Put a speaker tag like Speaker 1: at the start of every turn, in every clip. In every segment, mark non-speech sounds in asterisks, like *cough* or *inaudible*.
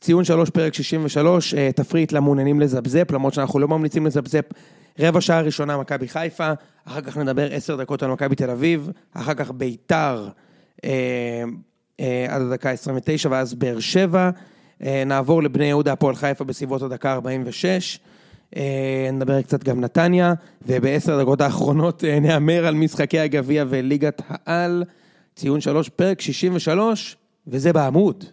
Speaker 1: ציון שלוש, פרק 63, אה, תפריט למעוניינים לזפזפ, למרות שאנחנו לא ממליצים לזפזפ. רבע שעה ראשונה מכבי חיפה, אחר כך נדבר עשר דקות על מכבי תל אביב, אחר כך ביתר אה, אה, עד הדקה 29 ואז באר שבע, אה, נעבור לבני יהודה הפועל חיפה בסביבות הדקה 46, אה, נדבר קצת גם נתניה, ובעשר דקות האחרונות אה, נהמר על משחקי הגביע וליגת העל, ציון שלוש, פרק 63, וזה בעמוד.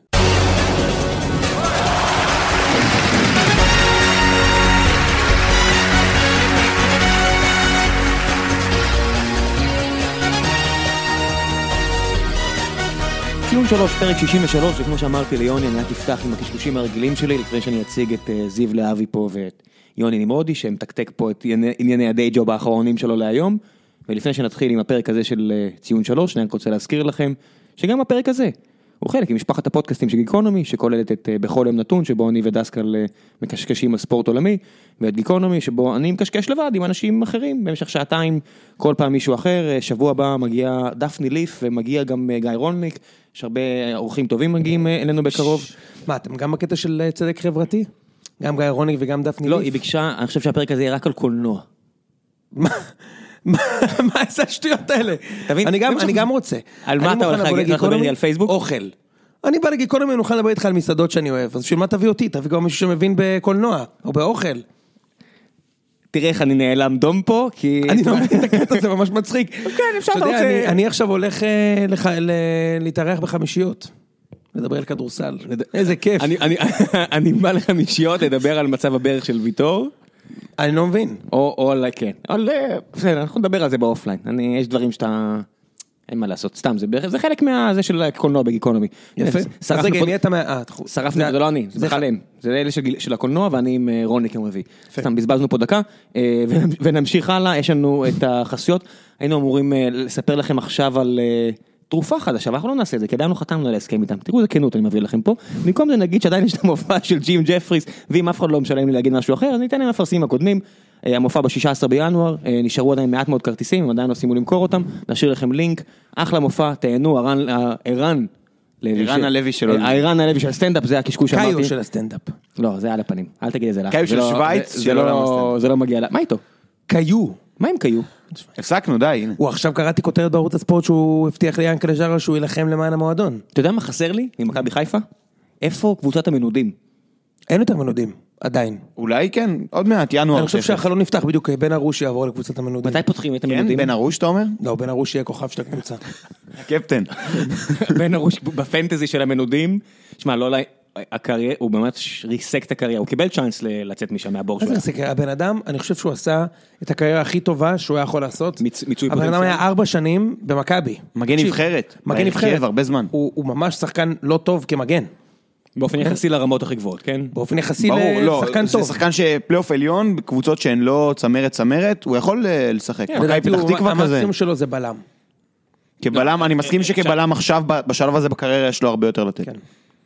Speaker 2: ציון שלוש, פרק 63, וכמו שאמרתי ליוני, אני רק אפתח עם הקשקושים הרגילים שלי, לפני שאני אציג את אה, זיו להבי פה ואת יוני נמרודי, שמתקתק פה את ענייני- הדיי ג'וב האחרונים שלו להיום. ולפני שנתחיל עם הפרק הזה של אה, ציון שלוש, אני רק רוצה להזכיר לכם, שגם הפרק הזה, הוא חלק ממשפחת הפודקאסטים של גיקונומי, שכוללת את אה, בכל יום נתון, שבו אני ודסקל אה, מקשקשים על ספורט עולמי, ואת גיקונומי, שבו אני מקשקש לבד עם אנשים אחרים במשך שעתיים, כל פעם מישהו אחר, אה, שבוע הבא מגיע דפני ליף, ומגיע גם גיא רולניק, יש הרבה אורחים טובים מגיעים אלינו בקרוב.
Speaker 1: מה, אתם גם בקטע של צדק חברתי? גם גיא רוניק וגם דפני
Speaker 2: לא,
Speaker 1: ליף?
Speaker 2: היא ביקשה, אני חושב שהפרק הזה יהיה רק על קולנוע.
Speaker 1: מה זה השטויות האלה? אני גם- רוצה.
Speaker 2: על מה אתה הולך
Speaker 1: לגיקונומי,
Speaker 2: איתי על פייסבוק?
Speaker 1: אוכל. אני בא לגיקונומי, אני מוכן לדבר איתך על מסעדות שאני אוהב, אז בשביל מה תביא אותי? תביא גם מישהו שמבין בקולנוע, או באוכל.
Speaker 2: תראה איך אני נאלם דום פה, כי...
Speaker 1: אני לא מבין את הקטע הזה, ממש מצחיק. *laughs*
Speaker 2: כן, אפשר,
Speaker 1: אתה
Speaker 2: רוצה-
Speaker 1: אני- אני עכשיו הולך אה, להתארח בחמישיות. לדבר על כדורסל. איזה כיף. *laughs*
Speaker 2: אני בא לחמישיות לדבר על מצב הברך של ויטור,
Speaker 1: אני לא מבין.
Speaker 2: או או. כן, אה, בסדר, אנחנו נדבר על זה באופליין. אני, יש דברים שאתה... אין מה לעשות, סתם, זה זה חלק מהזה של הקולנוע בגיקונומי.
Speaker 1: יפה.
Speaker 2: שרפנו
Speaker 1: רגע, מי אתה מה... אה,
Speaker 2: שרפנו, זה לא אני, זה בכלל הם, זה אלה של הקולנוע ואני עם אה, רוני יום רביעי. סתם בזבזנו פה דקה אה, ונמ- ונמשיך הלאה, יש לנו את החסויות, היינו אמורים לספר לכם עכשיו על תרופה חדשה, אבל אנחנו לא נעשה את זה, כי עדיין לא חתמנו על ההסכם איתם, תראו איזה כנות אני מביא לכם פה, במקום זה נגיד שעדיין יש את המופע של ג'ים ג'פריס, ואם אף אחד לא משלם לי להגיד משהו אחר, אז ניתן להם אפרסים הקודמים. אה, המופע ב-16 בינואר, אה, נשארו עדיין מעט מאוד כרטיסים, הם עדיין לא סיימו למכור אותם, נשאיר לכם לינק, אחלה מופע, תהנו, ערן, אה, ערן.
Speaker 3: הלוי שלו.
Speaker 2: ערן הלוי של הסטנדאפ, זה הקשקוש שאמרתי.
Speaker 1: קאיו של הסטנדאפ.
Speaker 2: לא, זה על הפנים, אל תגיד את זה לך.
Speaker 3: קאיו של
Speaker 2: לא-
Speaker 3: שווייץ
Speaker 2: לא-. זה לא מגיע לה. מה איתו?
Speaker 1: קאיו.
Speaker 2: מה עם קיו?
Speaker 3: הפסקנו, די, הנה.
Speaker 1: הוא עכשיו קראתי כותרת בערוץ הספורט שהוא הבטיח ליענקל'ה ז'ארה שהוא יילחם למען המועדון.
Speaker 2: אתה יודע מה חסר לי ממכבי חיפה? איפה קבוצת המנודים?
Speaker 1: אין יותר מנודים, עדיין.
Speaker 3: אולי כן, עוד מעט, ינואר.
Speaker 1: אני חושב. שהחלון נפתח בדיוק, בן ארוש יעבור לקבוצת המנודים.
Speaker 2: מתי פותחים את
Speaker 3: כן,
Speaker 2: המנודים?
Speaker 3: בן ארוש אתה אומר?
Speaker 1: לא, בן ארוש יהיה כוכב של הקבוצה.
Speaker 3: קפטן. *laughs*
Speaker 2: בן ארוש בפנטזי של המנודים. שמע, לא, הקריירה, הוא באמת ריסק את הקריירה, הוא קיבל צ'אנס לצאת משם מהבור
Speaker 1: מה
Speaker 2: שלו.
Speaker 1: זה זה? הבן אדם, אני חושב שהוא עשה את הקריירה הכי טובה שהוא היה יכול לעשות.
Speaker 2: מיצ- מיצוי
Speaker 1: הבן אדם
Speaker 2: פוטנציאל.
Speaker 1: היה ארבע שנים במכבי.
Speaker 3: מגן נבחרת.
Speaker 1: מגן נבחרת.
Speaker 3: הרבה זמן.
Speaker 1: הוא ממש שחקן לא טוב כמגן.
Speaker 2: באופן יחסי לרמות הכי גבוהות, כן?
Speaker 1: באופן יחסי
Speaker 3: ברור, לא,
Speaker 1: לשחקן
Speaker 3: זה
Speaker 1: טוב.
Speaker 3: שחקן שפלייאוף עליון, בקבוצות שהן לא צמרת צמרת, הוא יכול אה, לשחק. מכבי
Speaker 1: לדעתי
Speaker 3: פתח תקווה כזה.
Speaker 1: המקסימום שלו זה בלם.
Speaker 3: כבלם, אני מסכים
Speaker 2: אה,
Speaker 3: שכבלם עכשיו, בשלב הזה בקריירה יש לו הרבה יותר לתת.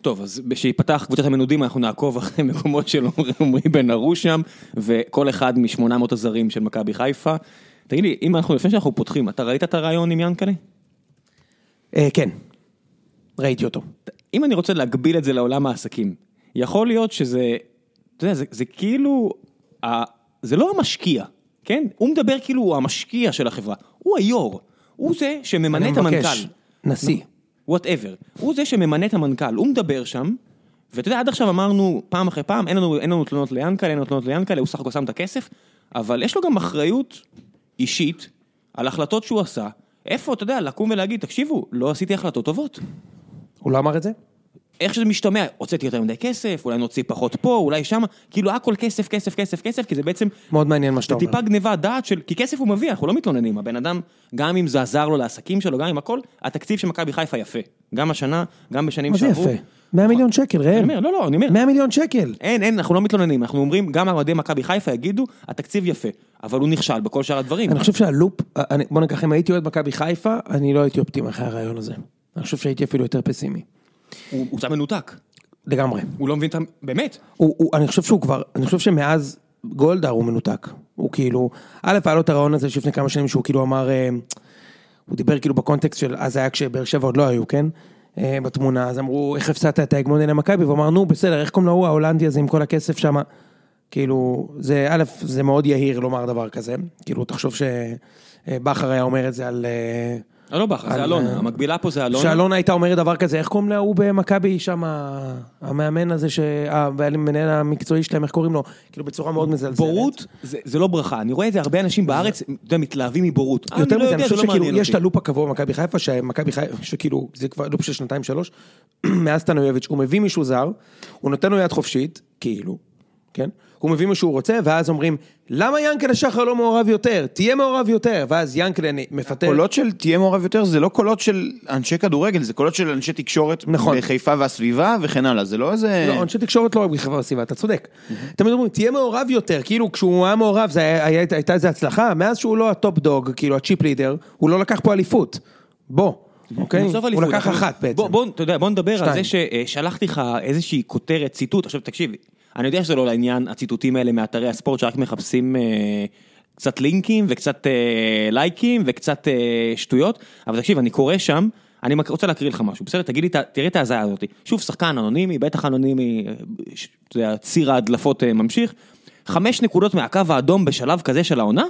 Speaker 2: טוב, אז כשיפתח קבוצת המנודים אנחנו נעקוב אחרי *laughs* מקומות של עומרי בן ארוש שם, וכל אחד מ-800 הזרים של מכבי חיפה. תגיד לי, אם אנחנו, לפני שאנחנו פותחים, אתה ראית את הרעיון עם ינקלה?
Speaker 1: אה, כן. ראיתי אותו.
Speaker 2: אם אני רוצה להגביל את זה לעולם העסקים, יכול להיות שזה, אתה יודע, זה, זה כאילו, ה, זה לא המשקיע, כן? הוא מדבר כאילו הוא המשקיע של החברה, הוא היו"ר, הוא זה שממנה את המנכ"ל.
Speaker 1: נשיא.
Speaker 2: וואטאבר. הוא זה שממנה את המנכ"ל, הוא מדבר שם, ואתה יודע, עד עכשיו אמרנו פעם אחרי פעם, אין לנו, אין לנו תלונות ליאנקלה, אין לנו תלונות ליאנקלה, הוא סך הכל שם את הכסף, אבל יש לו גם אחריות אישית על החלטות שהוא עשה. איפה, אתה יודע, לקום ולהגיד, תקשיבו, לא עשיתי החלטות טובות.
Speaker 1: הוא לא אמר את זה?
Speaker 2: איך שזה משתמע, הוצאתי יותר מדי כסף, אולי נוציא פחות פה, אולי שמה, כאילו הכל כסף, כסף, כסף, כסף, כי זה בעצם,
Speaker 1: מאוד מעניין מה שאתה
Speaker 2: זה
Speaker 1: אומר.
Speaker 2: טיפה גניבה דעת של, כי כסף הוא מביא, אנחנו לא מתלוננים, הבן אדם, גם אם זה עזר לו לעסקים שלו, גם אם הכל, התקציב של מכבי חיפה יפה. גם השנה, גם בשנים
Speaker 1: מה זה
Speaker 2: שעברו.
Speaker 1: יפה? 100 מיליון שקל, ראם.
Speaker 2: לא, לא, אני אומר,
Speaker 1: 100 מיליון שקל.
Speaker 2: אין, אין, אנחנו לא מתלוננים, אנחנו אומרים, גם אוהדי מכבי חיפה יגידו, התקציב יפה, אבל הוא נכשל בכל שאר הדברים.
Speaker 1: אני חושב שהלופ, אני- בוא ניקח, אם הייתי אוהד מכבי חיפה, אני לא הייתי אופטימי אחרי הרעיון הזה. אני חושב שהייתי אפילו יותר פסימי.
Speaker 2: הוא קצת מנותק,
Speaker 1: לגמרי.
Speaker 2: הוא לא מבין את ה... באמת.
Speaker 1: הוא, הוא, אני חושב שהוא כבר, אני חושב שמאז גולדהר הוא מנותק. הוא כאילו, א', היה לו את הרעיון הזה שלפני כמה שנים שהוא כאילו אמר, אה, הוא דיבר כאילו בקונטקסט של, אז היה כשבאר שבע עוד לא היו, כן? אה, בתמונה, אז אמרו, איך הפסדת את ההגמוניה למכבי? והוא אמר, נו, בסדר, איך קוראים לו ההולנדי הזה עם כל הכסף שם? כאילו, זה, א', זה מאוד יהיר לומר דבר כזה. כאילו, תחשוב שבכר היה אומר את זה על... אה,
Speaker 2: לא, לא בכר, זה אלונה,
Speaker 1: אה,
Speaker 2: המקבילה פה זה אלונה.
Speaker 1: שאלונה הייתה אומרת דבר כזה, איך קוראים להוא במכבי שם, המאמן הזה, המנהל המקצועי שלהם, איך קוראים לו? כאילו בצורה מאוד מזלזלת.
Speaker 2: בורות זה, לא ברכה, אני רואה את זה הרבה אנשים בארץ, אתה יודע, מתלהבים מבורות.
Speaker 1: יותר
Speaker 2: לא
Speaker 1: מזה, אני חושב
Speaker 2: לא
Speaker 1: שכאילו, יש את. הלופ הקבוע במכבי חיפה, שמכבי חיפה, שכאילו, זה כבר לופ של שנתיים שלוש, *clears throat* מאז סטנויביץ', הוא מביא מישהו זר, הוא נותן לו יד חופשית, כאילו, כן? הוא מביא מה שהוא רוצה, ואז אומרים, למה ינקלה שחר לא מעורב יותר? תהיה מעורב יותר, ואז ינקלה מפטר.
Speaker 3: קולות של תהיה מעורב יותר זה לא קולות של אנשי כדורגל, זה קולות של אנשי תקשורת
Speaker 1: נכון.
Speaker 3: בחיפה והסביבה וכן הלאה, זה לא איזה...
Speaker 1: לא, אנשי תקשורת לא רק בחברה הסביבה, אתה צודק. תמיד אומרים, תהיה מעורב יותר, כאילו כשהוא היה מעורב, זה היה- היה- הייתה איזו הצלחה, מאז שהוא לא ה top dog, כאילו ה chip leader, הוא לא לקח פה אליפות. בוא, אוקיי? הוא לקח
Speaker 2: אבל-
Speaker 1: אחת בעצם.
Speaker 2: בוא, בוא, אתה יודע, בוא נדבר על. זה ששלחתי לך איזושהי כותרת, ציטוט, עכשיו תקשיבי, אני יודע שזה לא לעניין הציטוטים האלה מאתרי הספורט שרק מחפשים אה, קצת לינקים וקצת אה, לייקים וקצת אה, שטויות, אבל תקשיב, אני קורא שם, אני רוצה להקריא לך משהו, בסדר? תגיד לי, תראה את ההזיה הזאת. שוב, שחקן אנונימי, בטח אנונימי, אה, ציר ההדלפות אה, ממשיך. חמש נקודות מהקו האדום בשלב כזה של העונה?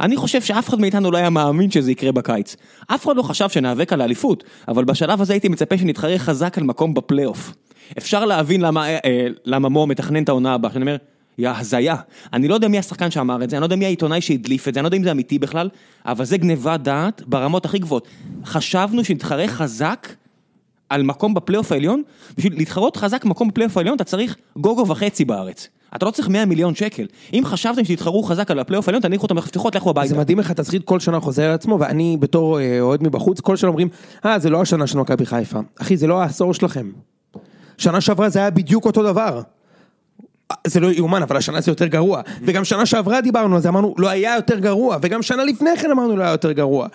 Speaker 2: אני חושב שאף אחד מאיתנו לא היה מאמין שזה יקרה בקיץ. אף אחד לא חשב שניאבק על האליפות, אבל בשלב הזה הייתי מצפה שנתחרה חזק על מקום בפלייאוף. אפשר להבין למה, אה, אה, למה מו מתכנן את העונה הבאה, שאני אומר, יא הזיה. אני לא יודע מי השחקן שאמר את זה, אני לא יודע מי העיתונאי שהדליף את זה, אני לא יודע אם זה אמיתי בכלל, אבל זה גניבת דעת ברמות הכי גבוהות. חשבנו שנתחרה חזק על מקום בפלייאוף העליון, בשביל להתחרות חזק מקום בפלייאוף העליון אתה צריך גוגו וחצי בארץ. אתה לא צריך 100 מיליון שקל. אם חשבתם שתתחרו חזק על הפלייאוף העליון, תניחו את המפתחות, לכו
Speaker 1: זה
Speaker 2: הביתה.
Speaker 1: מדהים איך התסריט כל שנה חוזר על עצמו, ואני בתור אה, אוהד מבחוץ, כל שנה אומרים, אה, זה לא השנה של מכבי חיפה. אחי, זה לא העשור שלכם. שנה שעברה זה היה בדיוק אותו דבר. זה לא יאומן, אבל השנה זה יותר גרוע. וגם שנה שעברה דיברנו על זה, אמרנו, לא היה יותר גרוע, וגם שנה לפני כן אמרנו, לא היה יותר גרוע.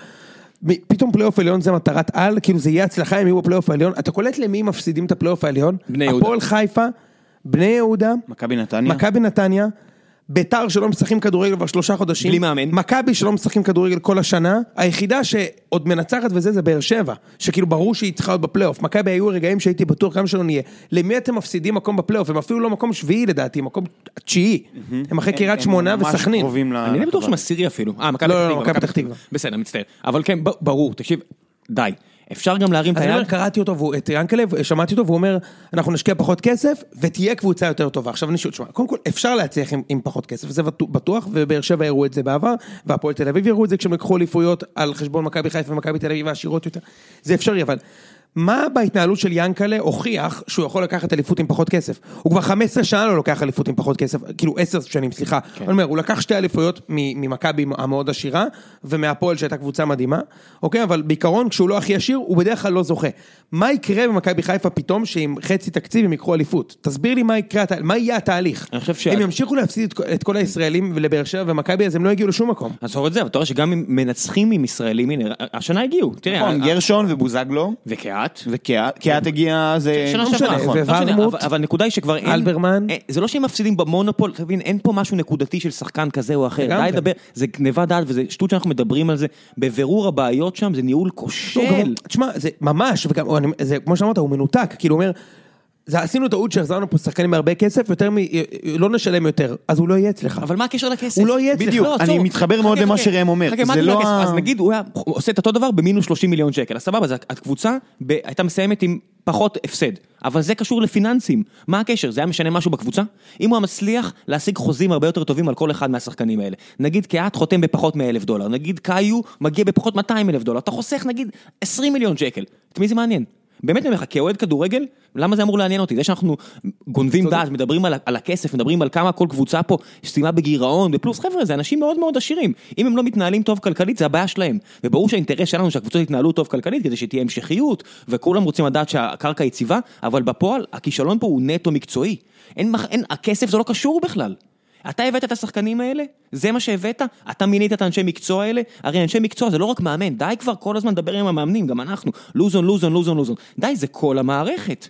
Speaker 1: פתאום פלייאוף עליון זה מטרת על, כאילו זה יהיה הצלחה אם יהיו בפלייאוף העליון. אתה קולט למי מפסידים את הפלייאוף העליון?
Speaker 2: בני יהודה.
Speaker 1: הפועל חיפה, בני יהודה,
Speaker 3: מכבי נתניה.
Speaker 1: מכבי נתניה, ביתר שלא משחקים כדורגל כבר שלושה חודשים,
Speaker 2: בלי מאמן.
Speaker 1: מכבי שלא משחקים כדורגל כל השנה, היחידה שעוד מנצחת וזה זה באר שבע, שכאילו ברור שהיא צריכה להיות בפלייאוף, מכבי היו רגעים שהייתי בטוח כמה שלא נהיה, למי אתם מפסידים מקום בפלייאוף, הם אפילו לא מקום שביעי לדעתי, מקום תשיעי, הם אחרי קריית שמונה וסכנין,
Speaker 2: אני די בטוח. שמסירי אפילו. אה, מכבי
Speaker 1: לא,
Speaker 2: פתח
Speaker 1: לא,
Speaker 2: תקווה.
Speaker 1: מכבי פתח תקווה.
Speaker 2: בסדר, מצטער. אבל כן, ברור, תקשיב, די. אפשר גם להרים את
Speaker 1: אז אני אומר,
Speaker 2: היד.
Speaker 1: קראתי אותו, את ינקלב, שמעתי אותו, והוא אומר, אנחנו נשקיע פחות כסף, ותהיה קבוצה יותר טובה. עכשיו אני שואל, תשמע, קודם כל, אפשר להצליח עם, עם פחות כסף, זה בטוח, ובאר שבע הראו את זה בעבר, והפועל תל אביב הראו את זה כשהם לקחו אליפויות על חשבון מכבי חיפה ומכבי תל אביב העשירות יותר. זה אפשרי, אבל מה בהתנהלות של ינקלה הוכיח שהוא יכול לקחת אליפות עם פחות כסף? הוא כבר 15 שנה לא לוקח אליפות עם פחות כסף, כאילו 10 שנים, סליחה. אני אומר, הוא לקח שתי אליפויות מ- ממכבי המאוד עשירה, ומהפועל שהייתה קבוצה מדהימה, אוקיי? אבל בעיקרון, כשהוא לא הכי עשיר, הוא בדרך כלל לא זוכה. מה יקרה במכבי חיפה פתאום, שעם חצי תקציב הם ייקחו אליפות? תסביר לי מה יקרה, מה יהיה התהליך.
Speaker 2: אני חושב ש-
Speaker 1: הם ימשיכו להפסיד את כל- את כל הישראלים ולבאר שבע ומכבי, אז הם לא יגיעו לשום מקום.
Speaker 2: אז זוכר את זה, אבל אתה רואה שגם אם מנצחים עם ישראלים, הנה, השנה הגיעו. תראה,
Speaker 3: נכון, גרשון ובוזגלו,
Speaker 2: וקהת.
Speaker 3: וקהת קהת הגיע, זה...
Speaker 2: שנה
Speaker 1: לא
Speaker 2: שעברה,
Speaker 1: משנה,
Speaker 2: נכון, לא
Speaker 1: וורמוט,
Speaker 2: אבל- הנקודה היא שכבר אין,
Speaker 1: אלברמן.
Speaker 2: אין- זה לא שהם מפסידים במונופול, אתה מבין, אין פה משהו נקודתי של שחקן כזה או אחר. די לדבר, זה גניבת דעת וזה שטות שאנחנו מדברים על זה, בבירור הבעיות שם זה ניהול
Speaker 1: לא,
Speaker 2: כושל.
Speaker 1: תשמע, זה ממש, וגם, זה כמו שאמרת, הוא מנותק, כאילו הוא אומר, עשינו טעות שהחזרנו פה שחקנים בהרבה כסף, יותר מ... לא נשלם יותר, אז הוא לא יהיה אצלך.
Speaker 2: אבל מה הקשר לכסף?
Speaker 1: הוא לא יהיה אצלך.
Speaker 3: בדיוק,
Speaker 2: לא,
Speaker 3: אני
Speaker 2: עצור.
Speaker 3: מתחבר מאוד למה. שראם אומר,
Speaker 2: חכה, מה
Speaker 3: זה לא? ה-
Speaker 2: אז נגיד הוא היה הוא עושה את אותו דבר במינוס 30 מיליון שקל, אז סבבה, הקבוצה ב- הייתה מסיימת עם פחות הפסד, אבל זה קשור לפיננסים, מה הקשר? זה היה משנה משהו בקבוצה? אם הוא היה מצליח להשיג חוזים הרבה יותר טובים על כל אחד מהשחקנים האלה, נגיד קהת חותם בפחות מ-1,000 דולר, נגיד קאיו מגיע בפחות 200 אלף דולר, אתה חוסך נגיד 20 מיליון שקל, את מי זה מעניין? באמת אני אומר לך, כאוהד כדורגל, למה זה אמור לעניין אותי? זה שאנחנו גונבים דעת, מדברים על, על הכסף, מדברים על כמה כל קבוצה פה סיימה בגירעון, בפלוס, חבר'ה, זה אנשים מאוד מאוד עשירים. אם הם לא מתנהלים טוב כלכלית, זה הבעיה שלהם. וברור שהאינטרס שלנו שהקבוצות יתנהלו טוב כלכלית, כדי שתהיה המשכיות, וכולם רוצים לדעת שהקרקע יציבה, אבל בפועל, הכישלון פה הוא נטו מקצועי. אין, אין, הכסף זה לא קשור בכלל. אתה הבאת את השחקנים האלה? זה מה שהבאת? אתה מינית את האנשי מקצוע האלה? הרי אנשי מקצוע זה לא רק מאמן, די כבר כל הזמן לדבר עם המאמנים, גם אנחנו. לוזון, לוזון, לוזון, לוזון. די, זה כל המערכת.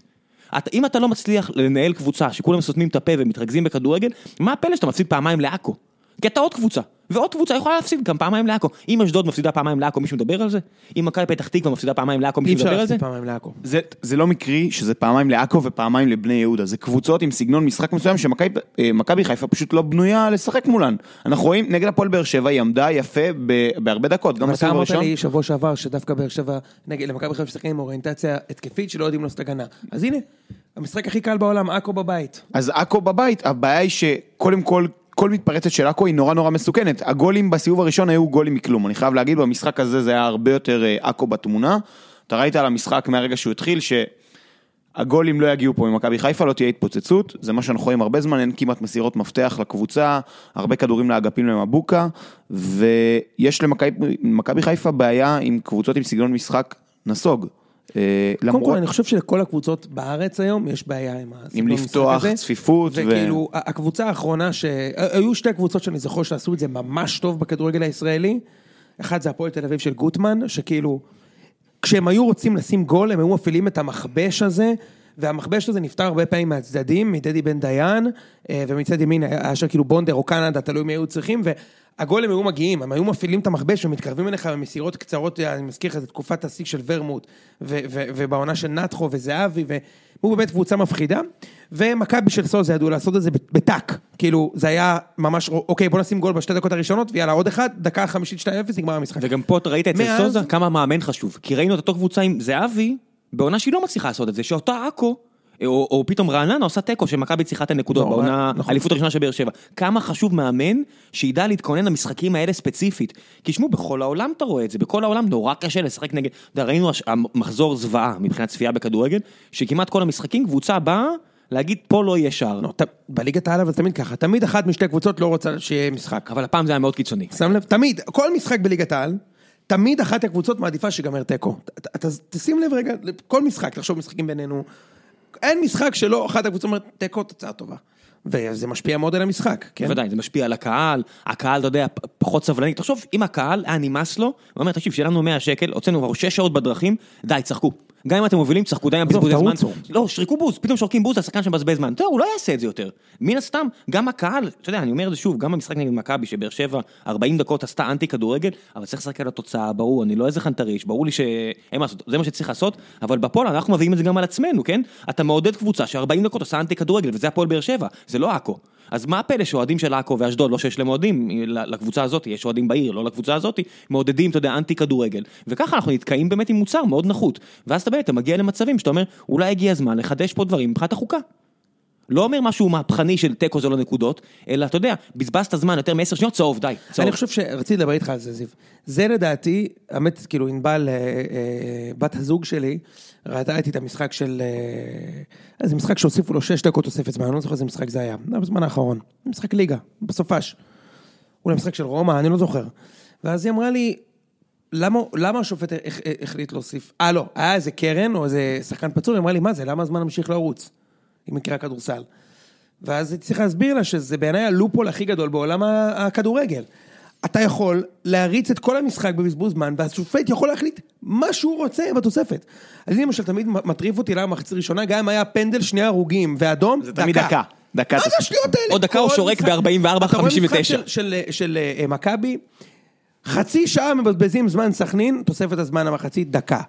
Speaker 2: אתה, אם אתה לא מצליח לנהל קבוצה שכולם סותמים את הפה ומתרכזים בכדורגל, מה הפלא שאתה מפסיד פעמיים לעכו? כי אתה עוד קבוצה, ועוד קבוצה יכולה להפסיד גם פעמיים לעכו. אם אשדוד מפסידה פעמיים לעכו, מישהו מדבר על זה? אם מכבי פתח תקווה מפסידה פעמיים לעכו, מישהו מדבר על זה?
Speaker 1: להפסיד פעמיים לעכו.
Speaker 3: זה, זה לא מקרי שזה פעמיים לעכו ופעמיים לבני יהודה, זה קבוצות עם סגנון משחק מסוים שמכבי חיפה פשוט לא בנויה לשחק מולן. אנחנו רואים נגד הפועל באר שבע היא עמדה יפה ב, בהרבה דקות, גם
Speaker 1: אתה
Speaker 3: בסיבוב
Speaker 1: אמרת
Speaker 3: הראשון.
Speaker 1: לי שבוע שעבר שדווקא באר שבע, נגד למכבי חיפה משחקים עם אוריינטציה התקפית שלא יודעים לעשות הגנה. אז הנה, המשחק הכי קל בעולם, עכו בבית.
Speaker 3: אז עכו בבית, הבעיה היא שקודם כל, כל מתפרצת של עכו היא נורא נורא מסוכנת. הגולים בסיבוב הראשון היו גולים מכלום. אני חייב להגיד, במשחק הזה זה היה הרבה יותר אה, עכו בתמונה. אתה ראית על המשחק מהרגע שהוא התחיל, שהגולים לא יגיעו פה ממכבי חיפה, לא תהיה התפוצצות. זה מה שאנחנו רואים הרבה זמן, אין כמעט מסירות מפתח לקבוצה, הרבה כדורים לאגפים למבוקה, ויש למכבי חיפה בעיה עם קבוצות עם סגנון משחק נסוג. אה,
Speaker 1: קודם
Speaker 3: למרות-
Speaker 1: כל, אני חושב שלכל הקבוצות בארץ היום יש בעיה עם הסגנון משחק
Speaker 3: לפתוח,
Speaker 1: הזה.
Speaker 3: צפיפות ו-
Speaker 1: וכאילו, ה- הקבוצה האחרונה ש... היו שתי קבוצות שאני זוכר שעשו את זה ממש טוב בכדורגל הישראלי. אחד זה הפועל תל אביב של גוטמן, שכאילו, כשהם היו רוצים לשים גול, הם היו מפעילים את המכבש הזה, והמכבש הזה נפתר הרבה פעמים מהצדדים, מדדי בן דיין, אה, ומצד ימין היה שם כאילו בונדר או קנדה, תלוי מי היו צריכים, והגולים היו מגיעים, הם היו מפעילים את המכבש ומתקרבים אליך במסירות קצרות, אני מזכיר לך, זה תקופת השיא של ורמוט, ובעונה של נטחו וזהבי, והוא באמת קבוצה מפחידה, ומכבי של סוזה ידעו לעשות את זה בטאק, כאילו, זה היה ממש, אוקיי, בוא נשים גול בשתי דקות הראשונות, ויאללה, עוד אחד, דקה חמישית 2-0, נגמר המשחק.
Speaker 2: וגם פה אתה ראית אצל סוזה כמה מאמן חשוב. כי ראינו את אותו קבוצה עם זהבי, בעונה שהיא לא מצליחה לעשות את זה, שאותה עכו, או, או פתאום רעננה עושה תיקו שמכבי צריכה את הנקודות
Speaker 1: לא,
Speaker 2: בעונה,
Speaker 1: נכון.
Speaker 2: האליפות הראשונה של באר שבע. כמה חשוב מאמן שידע להתכונן למשחקים האלה ספציפית. כי שמעו, בכל העולם אתה רואה את זה, בכל העולם נורא קשה לשחק נגד, אתה יודע, ראינו המחזור זוועה מבחינת צפייה בכדורגל, שכמעט כל המשחקים קבוצה באה להגיד פה לא יהיה שער.
Speaker 1: לא, ת- בליגת העל אבל תמיד ככה, תמיד אחת משתי קבוצות לא רוצה שיהיה משחק.
Speaker 2: אבל הפעם זה היה מאוד קיצוני.
Speaker 1: שם לב, תמיד, כל משחק בליגת העל, תמיד אחת הקבוצות מעדיפה שיגמר תיקו. תשים לב רגע, כל משחק, תחשוב משחקים בינינו, אין משחק שלא אחת הקבוצות אומרת תיקו, תוצאה טובה. וזה משפיע מאוד על המשחק, כן?
Speaker 2: בוודאי, זה משפיע על הקהל, הקהל, אתה יודע, פחות סבלני. תחשוב, אם הקהל היה נמאס לו, הוא אומר, תקשיב, שילמנו 100 שקל, הוצאנו כבר 6 שעות בדרכים, די, צחקו. גם אם אתם מובילים, צחקו, די עם בזבוזי זמן. לא, שריקו בוז, פתאום שורקים בוז לשחקן שמבזבז זמן. יודע, הוא לא יעשה את זה יותר. מן הסתם, גם הקהל, אתה יודע, אני אומר את זה שוב, גם במשחק נגד מכבי, שבאר שבע 40 דקות עשתה אנטי כדורגל, אבל צריך לשחק על התוצאה, ברור, אני לא איזה חנטריש, ברור לי שאין מה לעשות, זה מה שצריך לעשות, אבל בפועל אנחנו מביאים את זה גם על עצמנו, כן? אתה מעודד קבוצה ש-40 דקות עושה אנטי כדורגל, וזה הפועל באר שבע, זה לא עכו. אז מה הפלא שאוהדים של עכו ואשדוד, לא שיש להם אוהדים ל- לקבוצה הזאת, יש אוהדים בעיר, לא לקבוצה הזאת, מעודדים, אתה יודע, אנטי כדורגל. וככה אנחנו נתקעים באמת עם מוצר מאוד נחות. ואז אתה באמת, אתה מגיע למצבים שאתה אומר, אולי הגיע הזמן לחדש פה דברים מבחינת החוקה. לא אומר משהו מהפכני של תיקו זה לא נקודות, אלא אתה יודע, בזבזת זמן יותר מעשר שניות, צהוב, די, צהוב.
Speaker 1: אני חושב שרציתי לדבר איתך על זה, זיו. זה לדעתי, האמת, כאילו, ענבל, אה, אה, בת הזוג שלי, ראתה איתי את המשחק של... אה, איזה משחק שהוסיפו לו שש דקות תוספת זמן, אני לא זוכר איזה משחק זה היה. זה בזמן האחרון. משחק ליגה, בסופש. אולי משחק של רומא, אני לא זוכר. ואז היא אמרה לי, למה, למה השופט הח- החליט להוסיף? אה, לא, היה איזה קרן או איזה שחקן פצוע, היא אמרה לי, מה זה, למה הזמן ממשיך לרוץ? היא מכירה כדורסל. ואז הייתי צריך להסביר לה שזה בעיניי הלופול הכי גדול בעולם הכדורגל. אתה יכול להריץ את כל המשחק בבזבוז זמן, והשופט יכול להחליט מה שהוא רוצה בתוספת. אני למשל תמיד מטריף אותי למה מחצית ראשונה, גם אם היה פנדל שני הרוגים ואדום,
Speaker 3: זה תמיד דקה. דקה
Speaker 1: מה זה. השטויות האלה?
Speaker 2: עוד דקה הוא שורק
Speaker 1: משחק-
Speaker 2: ב-44,
Speaker 1: אתה רואה משחק
Speaker 2: 59.
Speaker 1: של- של- של אה, מכבי, חצי שעה מבזבזים זמן סכנין, תוספת הזמן המחצית דקה.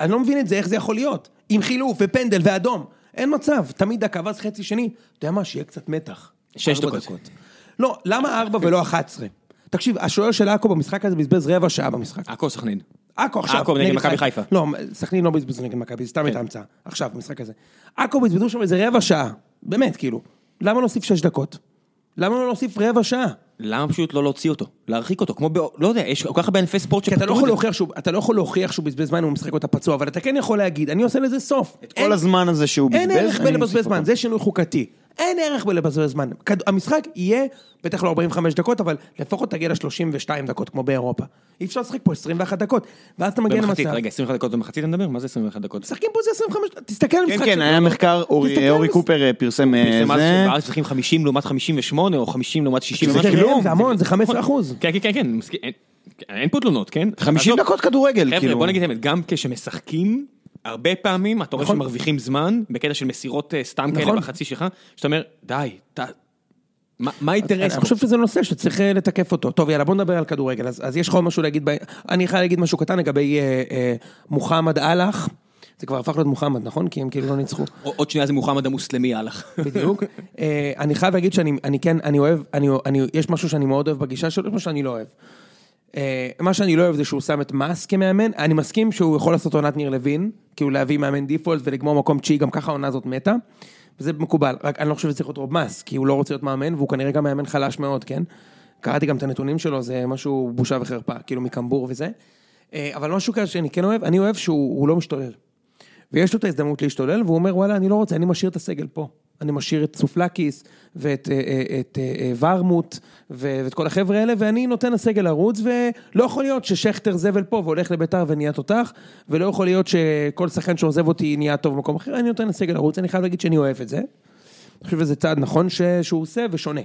Speaker 1: אני לא מבין את זה, איך זה יכול להיות? עם חילוף ופנדל ואדום. אין מצב, תמיד דקה, ואז חצי שני, אתה יודע מה, שיהיה קצת מתח.
Speaker 2: שש
Speaker 1: ארבע
Speaker 2: דקות.
Speaker 1: לא, למה ארבע ולא 11? תקשיב, השוער של עכו במשחק הזה בזבז רבע שעה במשחק.
Speaker 2: עכו סכנין.
Speaker 1: עכו עכשיו.
Speaker 2: עכו נגד מכבי חיפה.
Speaker 1: לא, סכנין לא בזבזו נגד מכבי, זה סתם הייתה המצאה. עכשיו, במשחק הזה. עכו בזבזו שם איזה רבע שעה. באמת, כאילו. למה להוסיף שש דקות? למה לא להוסיף רבע שעה?
Speaker 2: למה פשוט לא להוציא אותו? להרחיק אותו, כמו ב... לא יודע, יש כל כך הרבה ענפי ספורט
Speaker 1: כי אתה לא
Speaker 2: שפתרו
Speaker 1: יכול
Speaker 2: את זה.
Speaker 1: להוכיח שהוא, אתה לא יכול להוכיח שהוא בזבז זמן אם הוא משחק אותה פצוע, אבל אתה כן יכול להגיד, אני עושה לזה סוף.
Speaker 3: את כל הזמן הזה שהוא בזבז,
Speaker 1: אין ערך בלבזבז זמן. זה שינוי חוקתי. אין ערך בלבזבז זמן. כד- המשחק יהיה, בטח לא 45 דקות, אבל לפחות תגיע ל-32 דקות, כמו באירופה. אי אפשר לשחק פה 21 דקות. ואז אתה מגיע
Speaker 2: במחצית,
Speaker 1: למצב...
Speaker 2: רגע, 21 דקות במחצית אתה מדבר? מה זה 21 דקות?
Speaker 1: משחקים פה זה 25, תסתכל על
Speaker 3: כן,
Speaker 1: המשחק.
Speaker 3: כן,
Speaker 1: של-
Speaker 3: היה מחקר, אורי- קופר אה, פרסם אה,
Speaker 2: פרסם אז. שבארץ צריכים 50 לעומת 58 או 50 לעומת 60.
Speaker 1: זה
Speaker 2: משהו.
Speaker 1: כלום, זה המון, זה 15 אחוז.
Speaker 2: כן, כן, כן, כן, אין- פה תלונות, כן?
Speaker 3: 50
Speaker 2: עזוב,
Speaker 3: דקות כדורגל,
Speaker 2: חבר'ה,
Speaker 3: כאילו.
Speaker 2: בוא נגיד את האמת, גם כשמשחקים, הרבה פעמים אתה רואה
Speaker 1: נכון.
Speaker 2: שמרוויחים זמן, בקטע של מסירות אה, סתם כאלה
Speaker 1: נכון.
Speaker 2: בחצי שלך, שאתה אומר, די, ת- מה מה האינטרס
Speaker 1: אני
Speaker 2: פה?
Speaker 1: חושב שזה נושא שצריך אה, לתקף אותו. טוב, יאללה, בוא נדבר על כדורגל. אז, אז יש לך עוד משהו להגיד, ב... אני חייב להגיד משהו קטן לגבי אה, אה, מוחמד אהלך. זה כבר הפך להיות מוחמד, נכון? כי הם כאילו לא ניצחו.
Speaker 2: עוד שנייה זה מוחמד המוסלמי הלך. *laughs*
Speaker 1: בדיוק. אה, אני חייב להגיד שאני אני כן, אני אוהב, אני, אני, יש משהו שאני מאוד אוהב בגישה שלו, יש משהו שאני לא אוהב. אה, מה שאני לא אוהב זה שהוא שם את מאס כמאמן, אני מסכים שהוא יכול לעשות עונת ניר לוין, כאילו להביא מאמן דיפולט ולגמור מקום תשיעי, גם ככה העונה הזאת מתה, וזה מקובל, רק אני לא חושב שצריך להיות רוב מאס, כי הוא לא רוצה להיות מאמן, והוא כנראה גם מאמן חלש מאוד, כן? קראתי גם את הנתונים שלו, זה משהו בושה וחרפה, כאילו מקמבור וזה. אה, אבל משהו כזה שאני כן אוהב, אני אוהב שהוא הוא לא משתולל. ויש לו את ההזדמנות להשתולל, והוא אומר, וואלה, אני לא רוצה, אני משאיר את הסגל פה. אני משאיר את סופלקיס, ואת אה, אה, את, אה, אה, ורמוט, ו- ואת כל החבר'ה האלה, ואני נותן לסגל לרוץ, ולא יכול להיות ששכטר זבל פה והולך לביתר ונהיה תותח, ולא יכול להיות שכל שחקן שעוזב אותי נהיה טוב במקום אחר, אני נותן לסגל לרוץ, אני חייב להגיד שאני אוהב את זה. אני חושב שזה צעד נכון ש- שהוא עושה ושונה.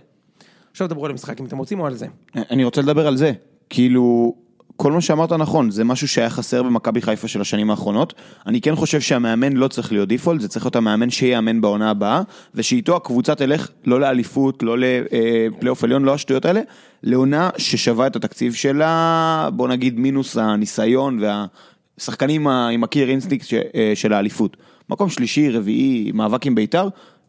Speaker 1: עכשיו דברו על המשחק אם אתם רוצים או על זה.
Speaker 3: אני רוצה לדבר על זה. כאילו, כל מה שאמרת נכון, זה משהו שהיה חסר במכבי חיפה של השנים האחרונות. אני כן חושב שהמאמן לא צריך להיות דיפולט, זה צריך להיות המאמן שיאמן בעונה הבאה, ושאיתו הקבוצה תלך לא לאליפות, לא לפלייאוף עליון, לא השטויות האלה, לעונה ששווה את התקציב שלה, בוא נגיד מינוס הניסיון והשחקנים עם ה killer instinct אה, של האליפות. מקום שלישי, רביעי, מאבק עם בית"ר,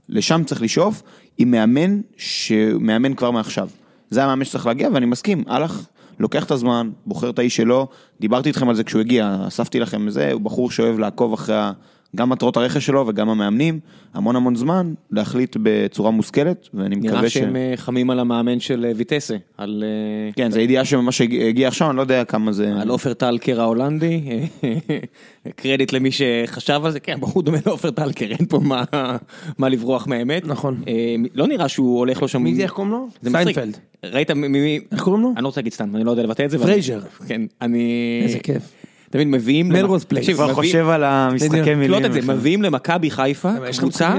Speaker 3: לשם צריך לשאוף, עם מאמן שמאמן כבר מעכשיו. זה המאמן שצריך להגיע, ואני מסכים, הלך, לוקח את הזמן, בוחר את האיש שלו, דיברתי איתכם על זה כשהוא הגיע, אספתי לכם זה, הוא בחור שאוהב לעקוב אחרי גם מטרות הרכש שלו וגם המאמנים, המון המון זמן, להחליט בצורה מושכלת, ואני מקווה
Speaker 2: נראה
Speaker 3: ש...
Speaker 2: שהם אה, חמים על המאמן של אה, ויטסה, על אה,
Speaker 3: כן, זו ידיעה שממש הגיעה עכשיו, אני לא יודע כמה זה...
Speaker 2: על עופר טלקר ההולנדי, *laughs* קרדיט למי שחשב על זה, כן, בחור דומה לעופר טלקר, אין פה מה- מה לברוח מהאמת.
Speaker 1: נכון.
Speaker 2: לא נראה שהוא הולך לו שם...
Speaker 1: מי זה, איך קוראים לו?
Speaker 2: זה מצחיק.
Speaker 1: סיינפלד.
Speaker 2: ראית מי...
Speaker 1: איך קוראים לו?
Speaker 2: אני לא רוצה להגיד סתם, אני לא יודע לבטא את זה.
Speaker 1: פרייזר.
Speaker 2: כן, אני...
Speaker 1: איזה כיף.
Speaker 2: תמיד מביאים...
Speaker 1: מלרוז פלייס.
Speaker 3: כבר חושב על המשחקי. מילים.
Speaker 2: תקלוט את זה, מביאים למכבי חיפה,
Speaker 1: לך
Speaker 2: קבוצה?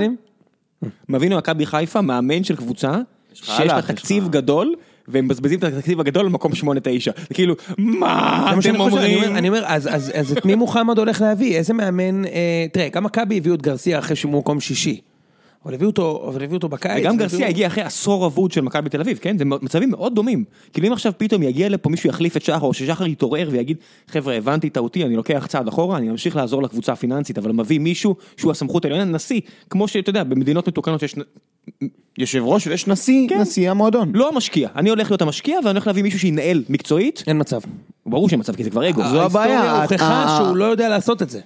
Speaker 2: מביאים למכבי חיפה, מאמן של קבוצה, שיש לה תקציב. גדול, והם מבזבזים את התקציב הגדול למקום 8-9. זה כאילו, מה אתם אומרים?
Speaker 1: אומר- אני אומר, אז את מי מוחמד הולך להביא? איזה מאמן, אה, תראה, גם מכבי הביאו את גרסיה אחרי שהוא מקום שישי. אבל הביאו אותו, אבל הביאו אותו בקיץ.
Speaker 2: וגם גרסיה הגיע אחרי עשור אבוד של מכבי תל אביב, כן? זה מצבים מאוד דומים. כאילו אם עכשיו פתאום יגיע לפה מישהו יחליף את שחר, או ששחר יתעורר ויגיד, חבר'ה, הבנתי טעותי, אני לוקח צעד אחורה, אני ממשיך לעזור לקבוצה הפיננסית, אבל מביא מישהו שהוא הסמכות העליונה, נשיא, כמו שאתה יודע, במדינות מתוקנות יש...
Speaker 3: יושב ראש ויש נשיא,
Speaker 2: כן.
Speaker 3: נשיא המועדון.
Speaker 2: לא המשקיע, אני הולך להיות המשקיע ואני הולך להביא מישהו שינהל מקצועית,
Speaker 1: אין מצב.
Speaker 2: ברור שאין מצב כי זה כבר אגו.
Speaker 3: זו הבעיה,
Speaker 1: ההיסטוריה הוכחה שהוא לא יודע לעשות את זה.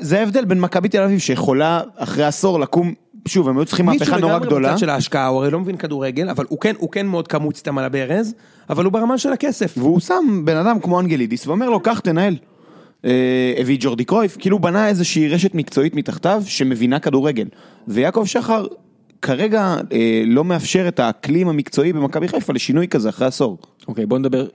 Speaker 3: זה ההבדל בין מכבי תל אביב שיכולה אחרי עשור לקום, שוב, הם היו צריכים מהפכה
Speaker 1: מישהו
Speaker 3: נורא
Speaker 1: לגמרי
Speaker 3: גדולה.
Speaker 1: בצד של ההשקעה, הוא הרי לא מבין כדורגל, אבל הוא כן, הוא כן מאוד קמוץ איתם על הברז, אבל הוא ברמה של הכסף.
Speaker 3: והוא שם בן אדם כמו אנגלידיס ואומר לו, קח תנהל. אה, הביא את ג'ורדי קרויף, כאילו הוא בנה איזושהי רשת מקצועית מתחתיו שמבינה כדורגל. ויעקב שחר כרגע אה, לא מאפשר את האקלים המקצועי במכבי חיפה לשינוי כזה אחרי עשור.
Speaker 2: אוקיי, בוא נדבר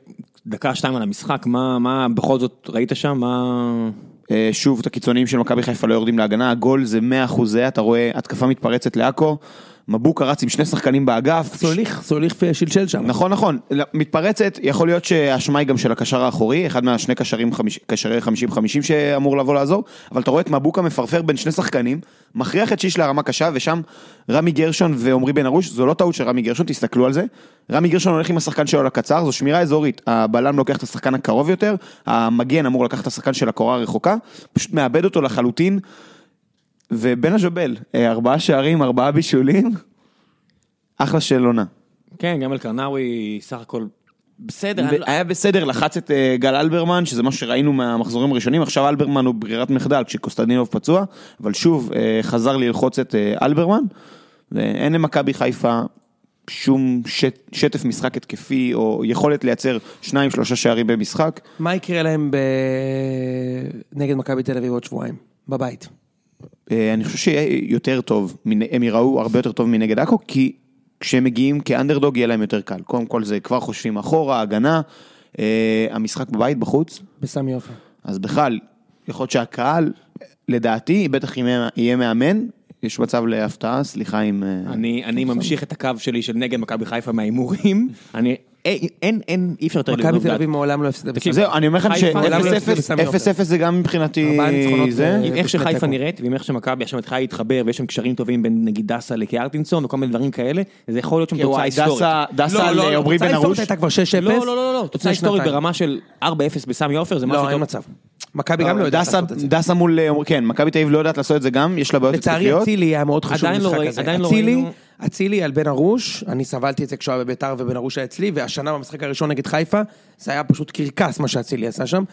Speaker 2: דקה שתיים על המשחק, מה, מה בכל זאת ראית שם, מה...
Speaker 3: אה, שוב, את הקיצוניים של מכבי חיפה לא יורדים להגנה, הגול זה 100% זה, אתה רואה התקפה מתפרצת לעכו, מבוקה רץ עם שני שחקנים באגף.
Speaker 1: סוליך, סוליך שלשל שם.
Speaker 3: נכון, נכון, מתפרצת, יכול להיות שהאשמה היא גם של הקשר האחורי, אחד מהשני קשרים, חמיש- קשרי 50-50 שאמור לבוא לעזור, אבל אתה רואה את מבוקה מפרפר בין שני שחקנים, מכריח את שיש להרמה קשה, ושם רמי גרשון ועמרי בן ארוש, זו לא טעות של רמי גרשון, תסתכלו על זה, רמי גרשון הולך עם השחקן שלו לקצר, זו שמירה אזורית, הבלם לוקח את השחקן הקרוב יותר, המגן אמור לקחת את השחקן של הקורה הרחוקה, פשוט מאבד אותו לחלוטין, ובן הז'ובל, אה, ארבעה שערים, ארבעה בישולים, אחלה של עונה.
Speaker 2: כן, גם אלקרנאווי סך הכל בסדר.
Speaker 3: ב-
Speaker 2: אני לא-
Speaker 3: היה בסדר, לחץ את אה, גל אלברמן, שזה מה שראינו מהמחזורים הראשונים, עכשיו אלברמן הוא ברירת מחדל כשקוסטדינוב פצוע, אבל שוב, אה, חזר ללחוץ את אלברמן, ואין למכבי חיפה שום שט, שטף משחק התקפי, או יכולת לייצר שניים, שלושה שערים במשחק.
Speaker 1: מה יקרה להם ב... נגד מכבי תל אביב עוד שבועיים? בבית.
Speaker 3: אה, אני חושב שיהיה יותר טוב, הם יראו הרבה יותר טוב מנגד עכו, כי כשהם מגיעים כאנדרדוג יהיה להם יותר קל. קודם כל זה כבר חושבים אחורה, הגנה, אה, המשחק בבית, בחוץ,
Speaker 1: בסמי עופר.
Speaker 3: אז בכלל, יכול להיות שהקהל, לדעתי, בטח אם יהיה- יהיה מאמן, יש מצב להפתעה, סליחה אם... אה,
Speaker 2: אני, אני ממשיך את הקו שלי של נגד מכבי חיפה מההימורים. *laughs* אני אין, אין, אי אפשר יותר
Speaker 1: מכבי
Speaker 2: לבנות
Speaker 1: תל
Speaker 2: בעד.
Speaker 1: אביב מעולם לא הפסידה בסמי.
Speaker 3: זהו, אני אומר לכם
Speaker 2: חיפה,
Speaker 1: מעולם לא.
Speaker 3: ש-0-0 זה גם מבחינתי זה.
Speaker 1: אה,
Speaker 2: עם איך שחיפה. נראית, ועם איך שמכבי עכשיו מתחילה להתחבר, ויש שם קשרים טובים בין נגיד דסה לקיארטינסון, וכל מיני דברים כאלה, זה יכול להיות שם תוצאה
Speaker 3: וואי,
Speaker 2: היסטורית.
Speaker 3: דסה-
Speaker 1: לא,
Speaker 3: על
Speaker 1: לא, לא,
Speaker 3: עמרי בן ארוש.
Speaker 1: הייתה כבר 6-0.
Speaker 2: לא, לא, לא, לא, תוצאה היסטורית. ברמה של 4-0 בסמי עופר, זה משהו
Speaker 1: לא,
Speaker 2: טוב.
Speaker 1: מצב. מכבי גם לא יודעת
Speaker 3: דסה-
Speaker 1: לעשות את זה.
Speaker 3: דסה מול, אה, כן, מכבי תל אביב לא יודעת לעשות את זה גם, יש לה בעיות
Speaker 1: לצערי
Speaker 3: התקפיות.
Speaker 1: אצילי היה מאוד חשוב
Speaker 2: לא
Speaker 1: במשחק הזה.
Speaker 2: עדיין לא
Speaker 1: אצילי,
Speaker 2: ראינו-
Speaker 1: אצילי על בן ארוש, אני סבלתי את זה כשהוא היה בביתר ובן ארוש היה אצלי, והשנה במשחק הראשון נגד חיפה, זה היה פשוט קרקס מה שאצילי עשה שם.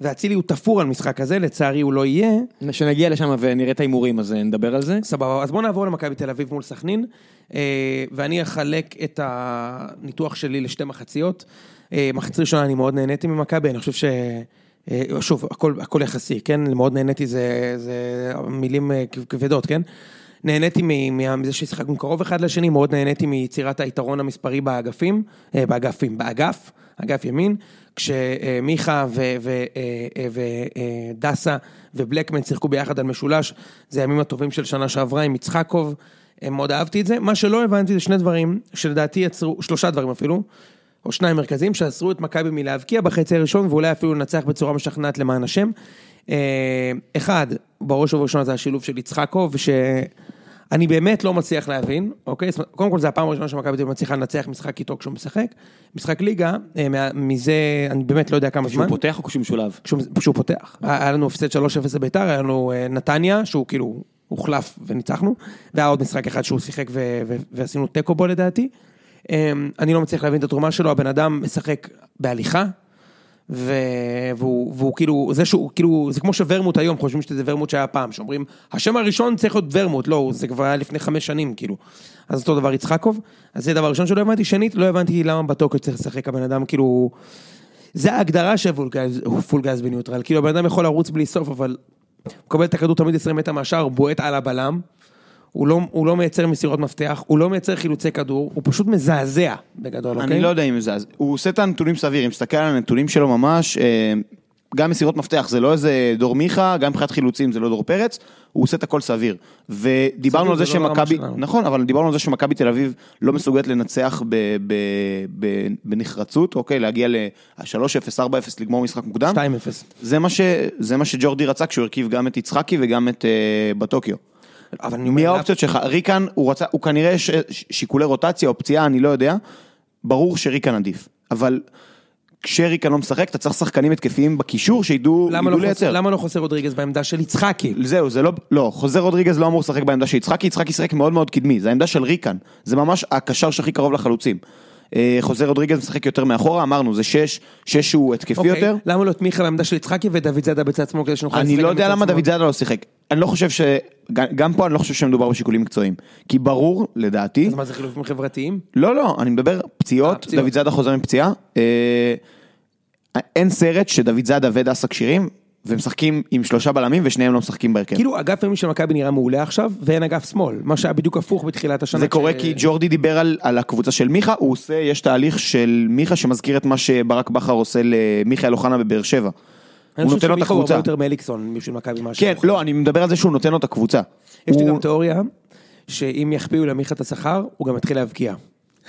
Speaker 1: ואצילי הוא תפור על משחק הזה, לצערי הוא לא יהיה.
Speaker 2: כשנגיע לשם ונראה את ההימורים, אז אה, נדבר על זה.
Speaker 1: סבבה, אז בואו נעבור למכבי תל אביב מול סכנין, אה, ואני אחלק את הניתוח שלי לשתי מחציות. מחצית ראשונה אני מאוד נהניתי ממכבי, אני חושב ש... אה, שוב, הכל, הכל יחסי, כן? מאוד נהניתי, זה, זה מילים אה, כבדות, כן? נהניתי מזה ששיחקנו קרוב אחד לשני, מאוד נהניתי מיצירת היתרון המספרי באגפים, אה, באגפים, באגף, אגף ימין, כשמיכה ודסה ובלקמן שיחקו ביחד על משולש, זה הימים הטובים של שנה שעברה עם יצחקוב, מאוד אהבתי את זה. מה שלא הבנתי זה שני דברים, שלדעתי יצרו, שלושה דברים אפילו, או שניים מרכזיים, שעצרו את מכבי מלהבקיע בחצי הראשון, ואולי אפילו לנצח בצורה משכנעת למען השם. אה, אחד, בראש ובראשונה זה השילוב של יצחקוב, שאני באמת לא מצליח להבין, אוקיי? קודם כל זה הפעם הראשונה שמכבי תל אביב מצליחה לנצח משחק איתו כשהוא משחק. משחק ליגה, אה, מזה, אני באמת לא יודע כמה זמן.
Speaker 2: פותח או כשהוא משולב?
Speaker 1: כשהוא כשהוא פותח. היה לנו הפסד 3-0 לביתר, היה לנו אה, נתניה, שהוא כאילו הוחלף וניצחנו, והיה עוד משחק אחד שהוא שיחק ועשינו תיקו בו לדעתי. אה, אני לא מצליח להבין את התרומה שלו, הבן אדם משחק בהליכה, והוא, והוא כאילו, זה שהוא, כאילו, זה כמו שוורמוט היום, חושבים שזה ורמוט שהיה פעם, שאומרים, השם הראשון צריך להיות ורמוט, לא, זה כבר היה לפני חמש שנים, כאילו. אז אותו דבר יצחקוב, אז זה דבר ראשון שלא הבנתי, שנית, לא הבנתי למה בטוקיו צריך לשחק הבן אדם, כאילו... זה ההגדרה של פול גז בניוטרל, כאילו הבן אדם יכול לרוץ בלי סוף, אבל הוא מקבל את הכדור תמיד 20 מטר מהשאר, בועט על הבלם, הוא לא, הוא לא מייצר מסירות מפתח, הוא לא מייצר חילוצי כדור, הוא פשוט מזעזע בגדול, אוקיי?
Speaker 3: אני לא יודע אם אז הוא עושה את הנתונים סביר, אם תסתכל על הנתונים שלו ממש, אה, גם מסירות מפתח, זה לא איזה דור מיכה, גם מבחינת חילוצים זה לא דור פרץ, הוא עושה את הכל סביר. ודיברנו על זה
Speaker 1: זה לא
Speaker 3: שמכבי,
Speaker 1: שלנו.
Speaker 3: נכון, אבל דיברנו על זה שמכבי תל אביב לא מסוגלת לנצח ב- ב- ב- בנחרצות, אוקיי, להגיע ל-3-0, 4-0, לגמור משחק מוקדם.
Speaker 1: 2-0.
Speaker 3: זה מה, ש, זה מה שג'ורדי רצה כשהוא הרכיב גם את יצחקי וגם את uh, בטוקיו.
Speaker 1: אבל אני
Speaker 3: מי האופציות שלך? ריקן, הוא רצה, הוא כנראה ש, שיקולי רוטציה או פציעה, אני לא יודע. ברור שריקן עדיף. אבל כשריקן לא משחק, אתה צריך שחקנים התקפיים בקישור שידעו
Speaker 1: למה לא,
Speaker 3: לייצר.
Speaker 1: למה לא חוסר רודריגז בעמדה של יצחקי?
Speaker 3: זהו, זה לא, לא, חוזר רודריגז לא אמור לשחק בעמדה של יצחקי, יצחקי שיחק מאוד מאוד קדמי, זה העמדה של ריקן, זה ממש הקשר שהכי קרוב לחלוצים. אה, חוזר רודריגז משחק יותר מאחורה, אמרנו, זה שש, שש הוא התקפי
Speaker 1: אוקיי,
Speaker 3: יותר.
Speaker 1: למה לא את מיכה בעמדה של יצחקי ודוד זאדה בצד שמאל כדי שנוכל
Speaker 3: אני
Speaker 1: לשחק
Speaker 3: לא
Speaker 1: גם
Speaker 3: יודע למה? דוד זאדה לא שיחק. אני לא חושב ש... גם- פה אני לא חושב שמדובר בשיקולים מקצועיים. כי ברור, לדעתי...
Speaker 1: אז מה זה חילופים חברתיים?
Speaker 3: לא, לא, אני מדבר
Speaker 1: אה,
Speaker 3: פציעות,
Speaker 1: פציעות.
Speaker 3: דוד זאדה חוזר מפציעה. אה, אין סרט שדוד זאדה ודסה כשירים, ומשחקים עם שלושה בלמים ושניהם לא משחקים בהרכב.
Speaker 1: כאילו אגף ימין של מכבי נראה מעולה עכשיו, ואין אגף שמאל, מה שהיה בדיוק הפוך בתחילת השנה.
Speaker 3: זה קורה כי ג'ורדי דיבר על, על הקבוצה של מיכה, הוא עושה, יש תהליך של מיכה שמזכיר את מה שברק בכר עושה למיכאל אוחנה בבאר שבע.
Speaker 1: אני
Speaker 3: הוא
Speaker 1: חושב
Speaker 3: נותן לו את
Speaker 1: שמיכה הוא הרבה
Speaker 3: הקבוצה.
Speaker 1: יותר מאליקסון בשביל מכבי מאשר.
Speaker 3: כן, לא, אני מדבר על זה שהוא נותן לו את הקבוצה.
Speaker 1: יש לי גם תיאוריה, שאם יכפיאו למיכה את השכר, הוא גם יתחיל להבקיע.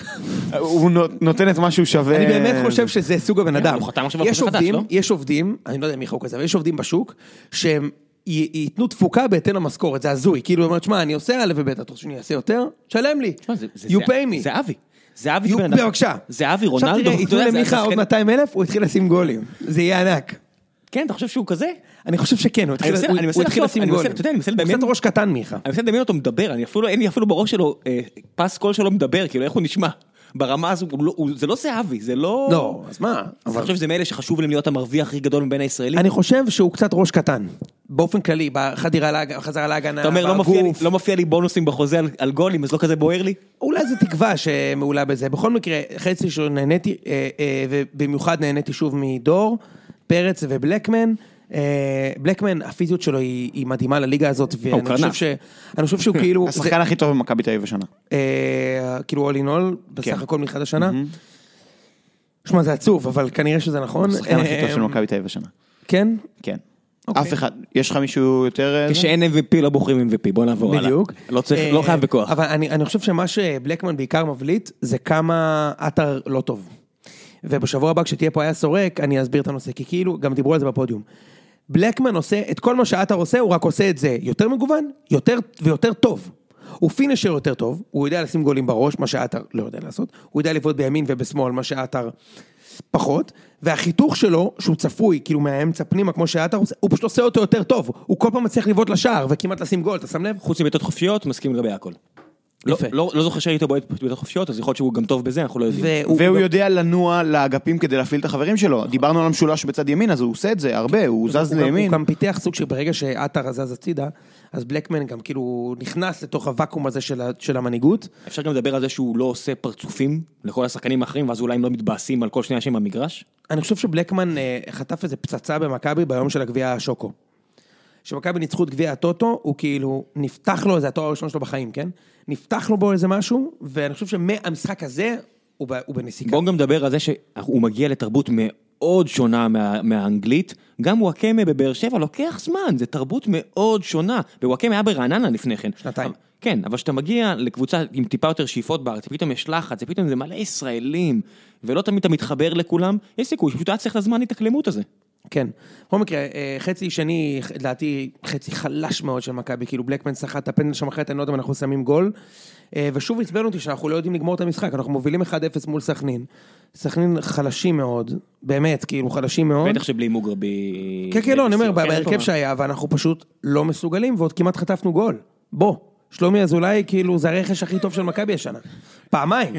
Speaker 1: *laughs*
Speaker 3: הוא נו- נותן את מה שהוא שווה.
Speaker 1: אני באמת חושב שזה סוג הבן אדם.
Speaker 2: הוא חתם עכשיו על חוזה חדש,
Speaker 1: עובדים,
Speaker 2: לא?
Speaker 1: יש עובדים, אני לא יודע מי חוק כזה, אבל יש עובדים בשוק, שהם ייתנו תפוקה בהתאם למשכורת, זה הזוי. כאילו, הוא אומר, שמע, אני עושה א' וב', אתה רוצה שאני אעשה יותר? תשלם לי. You pay me.
Speaker 2: זה אבי. זה אבי
Speaker 1: You-
Speaker 2: זה בן אדם.
Speaker 1: בבקשה.
Speaker 2: זה אבי,
Speaker 1: עכשיו
Speaker 2: רונלדו.
Speaker 1: תראה,
Speaker 2: אתה
Speaker 1: ייתנו למיכה עוד
Speaker 2: שחקן-
Speaker 1: 200 אלף, הוא התחיל לשים גולים. זה יהיה ענק.
Speaker 2: כן, אתה חושב שהוא כזה?
Speaker 1: אני חושב שכן, הוא התחיל הוא- הוא לשים גולים.
Speaker 2: אתה יודע, אני מנסה
Speaker 1: הוא
Speaker 2: לדמיין-
Speaker 1: קצת ראש קטן מיכה.
Speaker 2: אני מנסה לדמיין אותו מדבר, אין לי אפילו בראש שלו אה, פס קול שלו מדבר, כאילו איך הוא נשמע. ברמה הזו, הוא לא- הוא- זה לא זהבי, זה לא...
Speaker 1: לא, אז מה?
Speaker 2: אז אני חושב שזה מאלה שחשוב להם להיות המרוויח הכי גדול מבין הישראלים.
Speaker 1: אני חושב שהוא קצת ראש קטן. באופן כללי, בחדירה, להג- חזרה להגנה,
Speaker 2: אתה אומר, לא מופיע לי-
Speaker 1: בגוף.
Speaker 2: לא מופיע לי בונוסים בחוזה על- גולים, אז לא כזה בוער לי?
Speaker 1: אולי זו תקווה שמעולה בזה. בכל מקרה, חצי ראשון נהניתי, אה, אה, ובמיוחד נהניתי שוב מדור, פרץ ובלקמן. אה, בלקמן, הפיזיות שלו היא, היא מדהימה לליגה הזאת, ואני. חושב, ש, אני חושב שהוא כאילו, *laughs*
Speaker 3: השחקן הכי טוב במכבי תל אביב השנה.
Speaker 1: אה, כאילו in all, בסך
Speaker 3: כן.
Speaker 1: הכל מתחילת השנה. שמע, זה עצוב, אבל כנראה שזה נכון.
Speaker 3: השחקן הכי טוב
Speaker 1: אה,
Speaker 3: של מכבי תל אביב השנה.
Speaker 1: כן?
Speaker 3: כן.
Speaker 1: אוקיי.
Speaker 3: אף אחד, יש לך מישהו יותר...
Speaker 2: כשאין MVP לא בוחרים MVP, בוא נעבור הלאה.
Speaker 1: בדיוק.
Speaker 2: לא צריך, לא חייב בכוח.
Speaker 1: אבל אני, אני חושב שמה שבלקמן בעיקר מבליט, זה כמה עטר לא טוב. ובשבוע הבא כשתהיה פה היה סורק, אני אסביר את הנושא, כי כאילו, גם דיברו על זה בפודיום. בלקמן עושה את כל מה שעטר עושה, הוא רק עושה את זה יותר מגוון, יותר ויותר טוב. הוא פינישר יותר טוב, הוא יודע לשים גולים בראש, מה שעטר לא יודע לעשות, הוא יודע לבעוט בימין ובשמאל, מה שעטר פחות, והחיתוך שלו, שהוא צפוי, כאילו מהאמצע פנימה, כמו שעטר עושה, הוא פשוט עושה אותו יותר טוב, הוא כל פעם מצליח לבעוט לשער וכמעט לשים גול, אתה שם לב?
Speaker 2: חוץ מבעיטות חופשיות, מסכים לגבי הכל. לא. לא, לא זוכר שהיית בועט בעיטות חופשיות, אז יכול להיות שהוא גם טוב בזה, אנחנו לא יודעים.
Speaker 1: והוא-
Speaker 3: והוא יודע לנוע לאגפים כדי להפעיל את החברים שלו. דיברנו על המשולש בצד ימין, אז הוא עושה את זה הרבה, הוא זז לימין.
Speaker 1: הוא גם פיתח סוג שברגע שעטר זז הצידה, אז בלקמן גם כאילו נכנס לתוך הוואקום הזה של של המנהיגות.
Speaker 2: אפשר גם לדבר על זה שהוא לא עושה פרצופים לכל השחקנים האחרים, ואז אולי הם לא מתבאסים על כל שנייה שהם במגרש.
Speaker 1: אני חושב שבלקמן אה, חטף איזה פצצה במכבי ביום של הגביע השוקו. כשמכבי ניצחו את גביע הטוטו, הוא כאילו, נפתח לו, זה התואר הראשון שלו בחיים, כן? נפתח לו בו איזה משהו, ואני חושב שמהמשחק הזה, הוא ב- הוא בנסיקה.
Speaker 2: בואו גם נדבר על זה שהוא מגיע לתרבות מאוד שונה מה, מהאנגלית. גם וואקמה בבאר שבע לוקח זמן, זה תרבות מאוד שונה. וואקמה היה ברעננה לפני כן.
Speaker 1: שנתיים.
Speaker 2: כן, אבל כשאתה מגיע לקבוצה עם טיפה יותר שאיפות בארץ, פתאום יש לחץ, ופתאום זה מלא ישראלים, ולא תמיד אתה מתחבר לכולם, יש סיכוי שפשוט היה צריך את הזמן התאקלמות הזה.
Speaker 1: כן. בכל מקרה, אה, חצי שני, לדעתי, חצי חלש מאוד של מכבי, כאילו בלקמן סחט את הפנדל שם אחרת, אני לא יודע אם אנחנו שמים גול. אה, ושוב עצבן אותי שאנחנו לא יודעים לגמור את המשחק, אנחנו מובילים 1-0 מול סכנין. סכנין חלשים מאוד, באמת, כאילו חלשים מאוד.
Speaker 2: בטח שבלי מוגרבי...
Speaker 1: כן, כן, לא, אני אומר, בהרכב. שהיה, ואנחנו פשוט לא מסוגלים, ועוד כמעט חטפנו גול. בוא, שלומי אזולאי, כאילו, זה הרכש הכי טוב של מכבי השנה. פעמיים,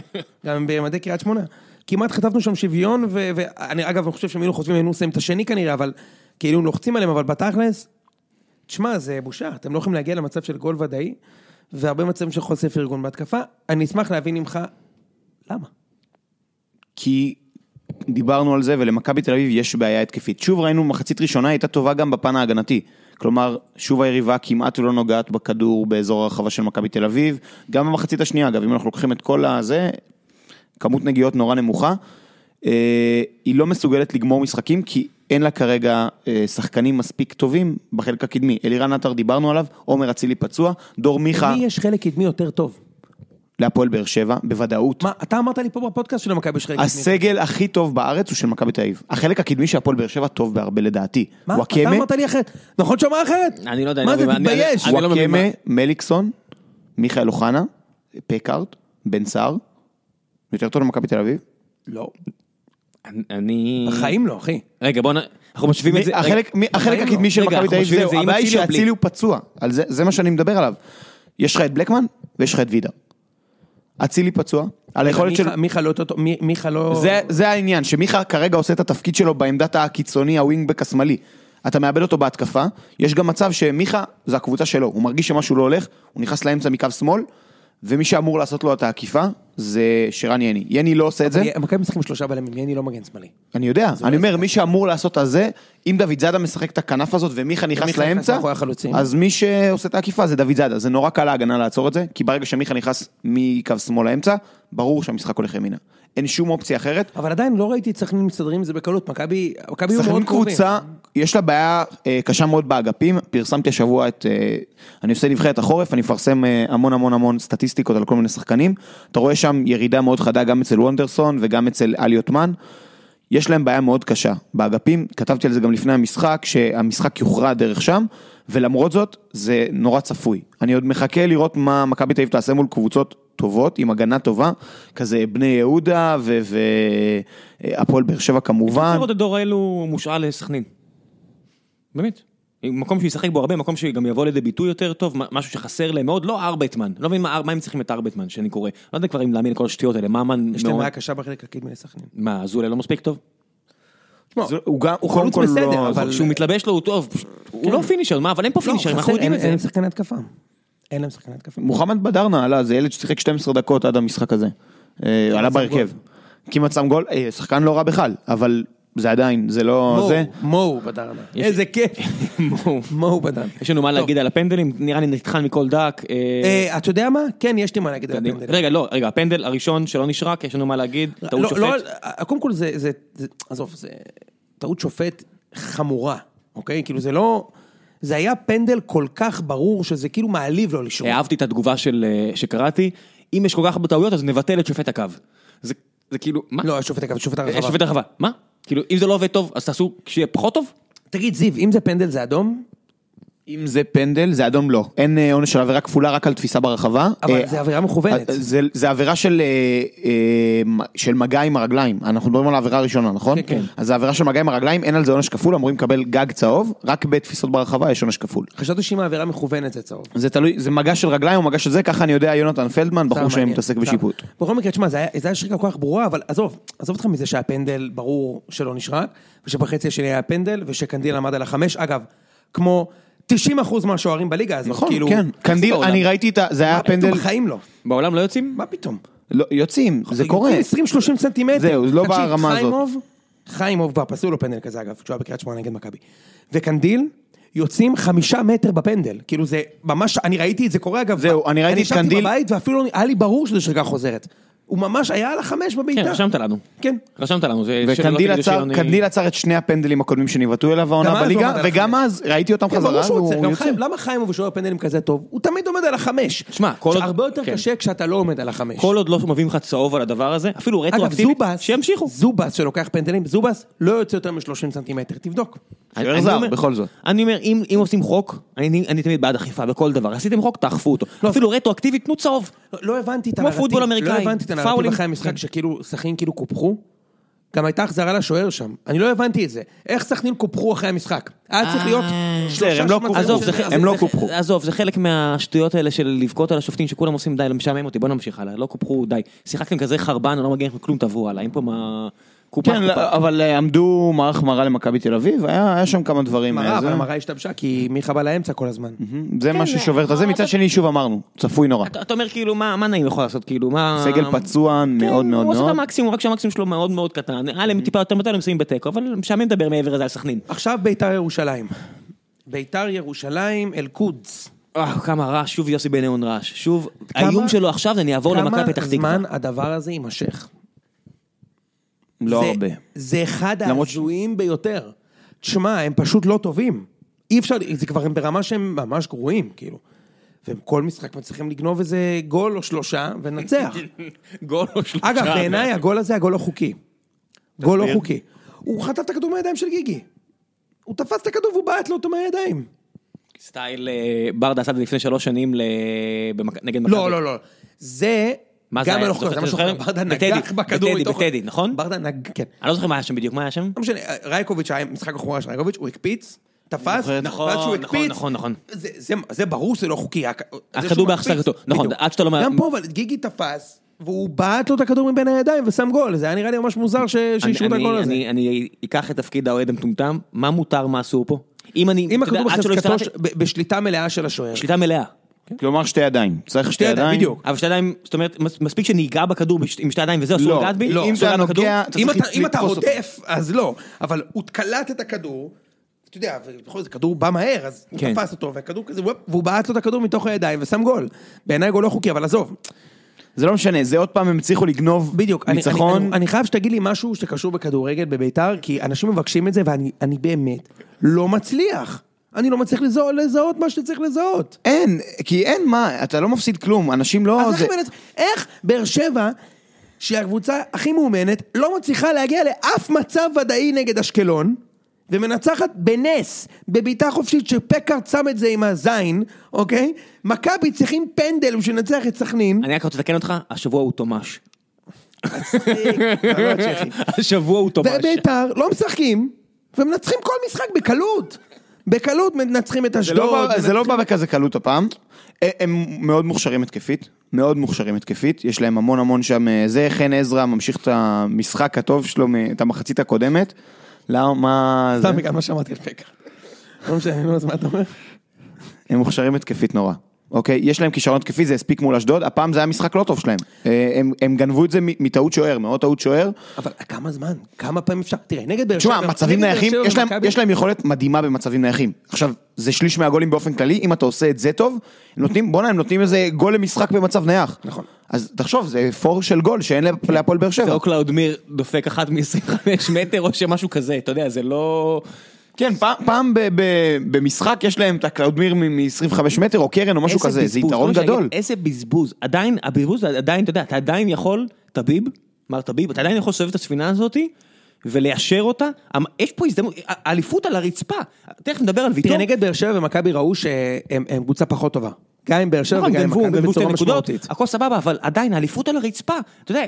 Speaker 1: גם במדי קריית שמונה. כמעט חטפנו שם שוויון, ואני, אגב, אני חושב שהם היינו חושבים, היינו עושים את השני כנראה, אבל כאילו לוחצים עליהם, אבל בתכלס, תשמע, זה בושה, אתם לא יכולים להגיע למצב של גול ודאי, והרבה מצבים של חוסר פרגון בהתקפה. אני אשמח להבין ממך, למה?
Speaker 3: כי דיברנו על זה, ולמכבי תל אביב יש בעיה התקפית. שוב ראינו, מחצית ראשונה הייתה טובה גם בפן ההגנתי. כלומר, שוב היריבה כמעט לא נוגעת בכדור באזור הרחבה של מכבי תל אביב. גם במחצית השנייה, אגב, אם אנחנו לוקחים את כל הזה, כמות נגיעות נורא נמוכה. אה, היא לא מסוגלת לגמור משחקים, כי אין לה כרגע אה, שחקנים מספיק טובים בחלק הקדמי. אלירן עטר דיברנו עליו, עומר אצילי פצוע, דור מיכה
Speaker 1: למי יש חלק קדמי יותר טוב?
Speaker 3: להפועל באר שבע, בוודאות.
Speaker 1: מה, אתה אמרת לי פה בפודקאסט שלמכבי יש חלק קדמי.
Speaker 3: הסגל הכי טוב בארץ הוא של מכבי תל אביב. החלק הקדמי של הפועל באר שבע טוב בהרבה לדעתי.
Speaker 1: מה? אתה אמרת לי אחרת. נכון שאמר אחרת?
Speaker 2: אני לא יודע,
Speaker 1: מה
Speaker 2: אני
Speaker 1: זה,
Speaker 2: לא
Speaker 1: תתבייש.
Speaker 2: אני לא מבין
Speaker 3: וואקמה,
Speaker 2: מה-
Speaker 3: מליקסון, מיכאל אוחנה, פקארט, בן סער. יותר טוב למכבי תל אביב.
Speaker 1: לא.
Speaker 2: אני-.
Speaker 1: בחיים לא, אחי.
Speaker 2: רגע, בואו נ... אנחנו משווים את זה...
Speaker 3: החלק- הקדמי
Speaker 1: לא.
Speaker 3: של מכבי תל אביב זהו, הבעיה היא? שאצילי הוא פצוע. על זה זה מה שאני מדבר עליו. יש לך את בלקמן ויש לך את וידר. אצילי פצוע, על היכולת של...
Speaker 1: מיכה- לא מיכה לא...
Speaker 3: זה, זה העניין, שמיכה כרגע עושה את התפקיד שלו בעמדת הקיצוני, הווינגבק השמאלי. אתה מאבד אותו בהתקפה, יש גם מצב שמיכה, זה הקבוצה שלו, הוא מרגיש שמשהו לא הולך, הוא נכנס לאמצע מקו שמאל, ומי שאמור לעשות לו את העקיפה, זה שרן יני. יני לא עושה את זה,
Speaker 1: מכבי משחקים שלושה בלמים, יני לא מגן שמאלי.
Speaker 3: אני יודע, אני אומר, מי שאמור לעשות את זה, אם דוד זאדה משחק את הכנף הזאת ומיכה נכנס לאמצע. אז מי שעושה את העקיפה זה דוד זאדה, זה נורא קל להגנה לעצור את זה, כי ברגע שמיכה נכנס מקו שמאל לאמצע, ברור שהמשחק הולך ימינה. אין שום אופציה אחרת,
Speaker 1: אבל עדיין לא ראיתי את סכנין מסתדרים עם זה בקלות, מכבי היו
Speaker 3: סכנין
Speaker 1: מאוד קרובים.
Speaker 3: קבוצה, יש לה בעיה אה, קשה מאוד באגפים, פרסמתי השבוע את, אה, אני עושה נבחרת החורף, אני מפרסם אה, המון המון המון סטטיסטיקות על כל מיני שחקנים, אתה רואה שם ירידה מאוד חדה גם אצל וונדרסון וגם אצל אלי עותמן, יש להם בעיה מאוד קשה באגפים, כתבתי על זה גם לפני המשחק, שהמשחק יוכרע דרך שם, ולמרות זאת, זה נורא צפוי. אני עוד מחכה לראות מה מכבי תל אביב תעשה מול קבוצות טובות, עם הגנה טובה, כזה בני יהודה והפועל באר שבע כמובן.
Speaker 2: לראות את דור האלו מושאל לסכנין. באמת. מקום שישחק בו הרבה, מקום שגם יבוא לידי ביטוי יותר טוב, משהו שחסר להם מאוד, לא ארבייטמן, לא מבין מה מה הם צריכים את ארבייטמן שאני קורא, לא יודע כבר אם להאמין לכל השטויות האלה, ממן
Speaker 1: יש להם בעיה קשה בחלק הקדמי לסכנין.
Speaker 2: מה, אזולאי לא מספיק טוב?
Speaker 3: הוא גם, הוא
Speaker 1: חלוץ
Speaker 3: קודם כל
Speaker 1: בסדר,
Speaker 3: לא...
Speaker 1: אבל-
Speaker 2: כשהוא מתלבש לו הוא טוב, הוא לא פינישר, מה, אבל אין פה
Speaker 1: לא,
Speaker 2: פינישרים, אנחנו יודעים
Speaker 1: אין-
Speaker 2: את זה.
Speaker 1: אין שחקני התקפה. אין להם שחקני התקפה.
Speaker 3: מוחמד בדרנה עלה, זה ילד ששיחק 12 דקות עד המשחק הזה. אה, עלה בהרכב. כמעט שם גול, אה, שחקן לא רע בכלל, אבל זה עדיין, זה לא
Speaker 1: מו,
Speaker 3: זה.
Speaker 1: מו בדרנה.
Speaker 2: יש-
Speaker 1: איזה כיף. *laughs*
Speaker 2: מו.
Speaker 1: מו בדרנה.
Speaker 2: יש לנו מה להגיד על הפנדלים, נראה לי נטחן מכל דק. אה,
Speaker 1: אתה יודע מה? כן, יש לי מה להגיד על
Speaker 2: קדימה.
Speaker 1: הפנדל.
Speaker 2: רגע, לא, רגע, הפנדל הראשון שלא נשרק, יש לנו מה להגיד, טעות
Speaker 1: לא,
Speaker 2: שופט.
Speaker 1: לא, קודם כל זה, עזוב, זה טעות שופט חמורה, אוקיי? כאילו זה לא, זה היה פנדל כל כך ברור שזה כאילו מעליב לא לשרוק.
Speaker 2: אהבתי את התגובה של, אה, שקראתי, אם יש כל כך הרבה טעויות אז נבטל את שופט הקו. זה, זה כאילו, מה?
Speaker 1: לא, השופט אגב, שופט הרחבה.
Speaker 2: שופט הרחבה, מה? כאילו, אם זה לא עובד טוב, אז תעשו שיהיה פחות טוב?
Speaker 1: תגיד, זיו, אם זה פנדל זה אדום?
Speaker 3: אם זה פנדל, זה אדום לא. אין אה, עונש של עבירה כפולה רק על תפיסה ברחבה.
Speaker 1: אבל
Speaker 3: אה,
Speaker 1: זה עבירה מכוונת.
Speaker 3: אה, זה, זה עבירה של, אה, אה, של מגע עם הרגליים, אנחנו מדברים על העבירה הראשונה, נכון?
Speaker 1: כן, כן.
Speaker 3: אז זה עבירה של מגע עם הרגליים, אין על זה עונש כפול, אמורים לקבל גג צהוב, רק בתפיסות ברחבה יש עונש כפול.
Speaker 1: חשבתי שאם העבירה מכוונת זה צהוב.
Speaker 3: זה תלוי, זה מגע של רגליים או מגע של זה, ככה אני יודע יונתן פלדמן, בחור שמתעסק
Speaker 1: סתם.
Speaker 3: בשיפוט.
Speaker 1: בכל מקרה, תשמע, זה היה זה היה שריקה כל כך ברורה, אבל עזוב, עזוב אותך מזה שהפנדל ברור שלא נשרק, ושבחצי השני היה פנדל, ושקנדיל עמד על החמש, אגב, כמו 90% מהשוערים בליגה הזאת,
Speaker 3: נכון,
Speaker 1: כאילו,
Speaker 3: כן. קנדיל,
Speaker 2: בעולם?
Speaker 3: אני ראיתי את ה... זה היה
Speaker 1: מה,
Speaker 3: פנדל...
Speaker 1: בחיים לא.
Speaker 2: בעולם לא יוצאים?
Speaker 1: מה פתאום?
Speaker 3: לא, יוצאים, זה קורה.
Speaker 1: 20-30 סנטימטר.
Speaker 3: זהו, זה לא
Speaker 1: תקשיב,
Speaker 3: ברמה הזאת.
Speaker 1: חיימוב, חיימוב כבר פסלו לו פנדל כזה אגב, כשהוא היה בקריית שמונה נגד מכבי. וקנדיל, יוצאים חמישה מטר בפנדל. כאילו זה ממש, אני ראיתי את זה קורה אגב.
Speaker 3: זהו, אני ראיתי את
Speaker 1: ישבתי
Speaker 3: קנדיל-
Speaker 1: בבית ואפילו היה לי ברור שזו שריקה חוזרת. הוא ממש היה על החמש בבעיטה.
Speaker 2: כן, רשמת לנו.
Speaker 1: כן.
Speaker 2: רשמת לנו.
Speaker 3: וקנדיל עצר,
Speaker 2: שיוני-
Speaker 3: קנדיל עצר את שני הפנדלים הקודמים שנבעטו אליו העונה
Speaker 1: הוא
Speaker 3: בליגה, וגם. אז ראיתי אותם
Speaker 1: כן,
Speaker 3: חזרה, והוא
Speaker 1: גם
Speaker 3: יוצא.
Speaker 1: חיים, למה חיים הוא שוער פנדלים כזה טוב? הוא תמיד עומד על החמש.
Speaker 2: שמע, כל עוד-
Speaker 1: הרבה יותר
Speaker 2: כן.
Speaker 1: קשה כשאתה לא עומד על החמש.
Speaker 2: כל עוד לא מביאים לך צהוב על הדבר הזה, אפילו
Speaker 1: אגב,
Speaker 2: רטרואקטיבית,
Speaker 1: זובס,
Speaker 2: שימשיכו.
Speaker 1: זובס שלוקח פנדלים, זובס לא יוצא יותר מ-30 סנטימטר, תבדוק.
Speaker 3: שוער
Speaker 2: אני
Speaker 3: זר,
Speaker 2: אומר-
Speaker 3: בכל זאת.
Speaker 2: אני אומר, אם אם עושים חוק, אני אני תמיד בעד אכיפה בכל דבר. עשיתם חוק, תאכפו אותו. אפילו רטרואקטיבית, תנו צהוב.
Speaker 1: לא- לא הבנתי את
Speaker 2: כמו
Speaker 1: הנרטיב,
Speaker 2: פוטבול אמריקאי,
Speaker 1: לא הבנתי את הנרטיב. אחרי המשחק שכאילו סכנין כאילו קופחו. גם הייתה החזרה לשוער שם, אני לא הבנתי את זה. איך סכנין קופחו אחרי המשחק? היה צריך להיות
Speaker 2: אה,
Speaker 1: שלושה
Speaker 3: הם לא
Speaker 1: שמצבים
Speaker 3: הם לא קופחו.
Speaker 2: עזוב, זה חלק מהשטויות האלה של לבכות על השופטים שכולם עושים די, משעמם אותי, בוא נמשיך הלאה, לא קופחו, די. שיחקתם כזה חרבן, אני לא מגיע לכם כלום, תעברו הלאה, אין פה מה... קופה,
Speaker 3: כן,
Speaker 2: קופה.
Speaker 3: אבל אה, עמדו מערך מראה למכבי תל אביב, היה היה שם כמה דברים.
Speaker 1: מראה,
Speaker 3: אה,
Speaker 1: אבל המראה השתבשה כי מיכה בא לאמצע כל הזמן.
Speaker 3: זה מה ששובר את הזה, מצד שני שוב אמרנו, צפוי נורא.
Speaker 2: אתה אתה אומר כאילו, מה מה נעים יכול לעשות, כאילו, מה...
Speaker 3: סגל פצוע מאוד מאוד
Speaker 2: כן, הוא עושה את
Speaker 3: מאוד.
Speaker 2: המקסימום, רק שהמקסימום שלו מאוד מאוד קטן. היה להם טיפה יותר מתי הם שמים בתיקו, אבל משעמם לדבר מעבר לזה על סכנין.
Speaker 1: עכשיו ביתר ירושלים. ביתר ירושלים, אל-קודס.
Speaker 2: אה, כמה רעש, שוב יוסי בניון רעש. שוב,
Speaker 1: כמה-
Speaker 2: האיום שלו עכשיו זה אני אעבור למכבי פתח
Speaker 1: כמה
Speaker 2: תקווה.
Speaker 1: זמן הדבר הזה יימשך?
Speaker 3: לא
Speaker 1: זה-
Speaker 3: הרבה.
Speaker 1: זה אחד
Speaker 3: למרות ש-
Speaker 1: ההזויים ביותר. תשמע, הם פשוט לא טובים. אי אפשר, זה כבר הם ברמה שהם ממש גרועים, כאילו. והם כל משחק מצליחים לגנוב איזה גול או שלושה ולנצח. *laughs*
Speaker 2: גול או שלושה.
Speaker 1: אגב, בעיניי הגול הזה הגול לא חוקי. גול לא. חוקי. הוא חטף את הכדור מהידיים של גיגי. הוא תפס את הכדור והוא בעט לו אותו מהידיים.
Speaker 2: סטייל אה, ברדה עשה את זה לפני שלוש שנים נגד מכבי.
Speaker 1: לא, לא, לא. זה...
Speaker 2: מה זה
Speaker 1: גם
Speaker 2: היה?
Speaker 1: לא
Speaker 2: זוכר-
Speaker 1: מה
Speaker 2: זוכר?
Speaker 1: שחוקי. ברדה
Speaker 2: בטדי,
Speaker 1: נגח בכדור
Speaker 2: בטדי,
Speaker 1: מתוך...
Speaker 2: בטדי, נכון?
Speaker 1: ברדה נג... כן.
Speaker 2: אני לא זוכר מה היה שם בדיוק, מה היה שם?
Speaker 1: לא משנה, רייקוביץ' היה משחק אחורה של רייקוביץ', הוא הקפיץ, תפס.
Speaker 2: נכון,
Speaker 1: שהוא
Speaker 2: נכון,
Speaker 1: הקפיץ,
Speaker 2: נכון, נכון.
Speaker 1: זה- ברור שזה לא חוקי.
Speaker 2: הכדור בהחזקתו, נכון. עד שאתה לא...
Speaker 1: גם פה, אבל גיגי תפס, והוא בעט לו את הכדור מבין הידיים ושם גול, זה היה נראה לי ממש מוזר שאישרו את הגול הזה.
Speaker 2: אני- אקח את תפקיד האוהד המטומטם, מה מותר, מה אסור פה? אם אני...
Speaker 1: אם הכדור בחזקתו, בשליטה מלאה של השוער.
Speaker 2: שליטה מלאה.
Speaker 3: כלומר שתי ידיים. צריך שתי
Speaker 1: ידיים. בדיוק.
Speaker 2: אבל שתי ידיים, זאת אומרת, מס- מספיק שניגע בכדור עם שתי ידיים וזהו, אסור
Speaker 3: לא,
Speaker 2: לגעת בי?
Speaker 3: לא, אם אתה? נוגע,
Speaker 1: אם אתה-. רודף, אז לא, אבל הוא קלט את הכדור, אתה יודע, ובכל זאת, כדור בא מהר, אז הוא
Speaker 2: כן.
Speaker 1: תפס אותו, והכדור כזה, והוא בעט לו את הכדור מתוך הידיים ושם גול. בעיניי גול לא חוקי, אבל עזוב.
Speaker 3: זה לא משנה, זה עוד פעם הם הצליחו לגנוב
Speaker 1: בדיוק,
Speaker 3: ניצחון.
Speaker 1: אני, אני, אני חייב שתגיד לי משהו שקשור בכדורגל בביתר, כי אנשים מבקשים את זה ואני אני באמת לא מצליח. אני לא מצליח לזהות, לזהות מה שצריך לזהות.
Speaker 3: אין, כי אין מה, אתה לא מפסיד כלום, אנשים לא...
Speaker 1: אז
Speaker 3: זה-
Speaker 1: איך, מנצ... איך באר שבע, שהיא הקבוצה הכי מאומנת, לא מצליחה להגיע לאף מצב ודאי נגד אשקלון, ומנצחת בנס, בבעיטה חופשית שפקארט שם את זה עם הזין, אוקיי? מכבי צריכים פנדל בשביל לנצח את סכנין.
Speaker 2: אני רק רוצה לתקן אותך, השבוע הוא תומש.
Speaker 1: לא. *laughs*
Speaker 2: השבוע הוא תומש.
Speaker 1: וביתר לא משחקים, ומנצחים כל משחק בקלות. בקלות מנצחים את
Speaker 3: זה
Speaker 1: אשדוד.
Speaker 3: לא בא- זה לא בא בכזה קלות הפעם. הם מאוד מוכשרים התקפית, מאוד מוכשרים התקפית, יש להם המון המון שם, אה, זה חן עזרא ממשיך את המשחק הטוב שלו, את המחצית הקודמת. למה, מה זה?
Speaker 1: סתם בגלל מה שאמרתי על פקארט. לא משנה, נו, אז מה אתה אומר?
Speaker 3: הם מוכשרים התקפית נורא. אוקיי, יש להם כישרון התקפי, זה הספיק מול אשדוד, הפעם זה היה משחק לא טוב שלהם. אה, הם, הם גנבו את זה מטעות שוער, מאוד טעות שוער.
Speaker 1: אבל כמה זמן? כמה פעמים אפשר? תראה, נגד באר
Speaker 3: תשמע,
Speaker 1: שבע-
Speaker 3: מצבים
Speaker 1: נגד באר
Speaker 3: נייחים, יש להם, יש להם יכולת מדהימה במצבים נייחים. עכשיו, זה שליש מהגולים באופן כללי, אם אתה עושה את זה טוב, הם נותנים, בואנה, הם נותנים איזה גול למשחק במצב נייח.
Speaker 1: נכון.
Speaker 3: אז תחשוב, זה פור של גול שאין להפ- להפועל באר
Speaker 2: זה
Speaker 3: שבע.
Speaker 2: או קלאודמיר דופק אחת מ-25 מטר או שמשהו כזה, אתה יודע, זה לא...
Speaker 3: כן, פעם, פעם ב, ב, במשחק יש להם את הקלאודמיר מ-25 מטר או קרן או משהו כזה, זה יתרון
Speaker 2: לא
Speaker 3: גדול.
Speaker 2: איזה בזבוז, עדיין, הבזבוז עדיין, אתה יודע, אתה עדיין יכול, טביב, אמרת ביב, אתה עדיין יכול לסובב את הספינה הזאתי וליישר אותה, יש פה הזדמנות, האליפות על הרצפה, תכף נדבר על ויטור.
Speaker 1: תראה, נגד באר שבע ומכבי ראו שהם הם קבוצה פחות טובה. גם עם באר שבע
Speaker 2: נכון,
Speaker 1: וגם עם מכבי בצורה משמעותית.
Speaker 2: הכל סבבה, אבל עדיין האליפות על הרצפה, אתה יודע,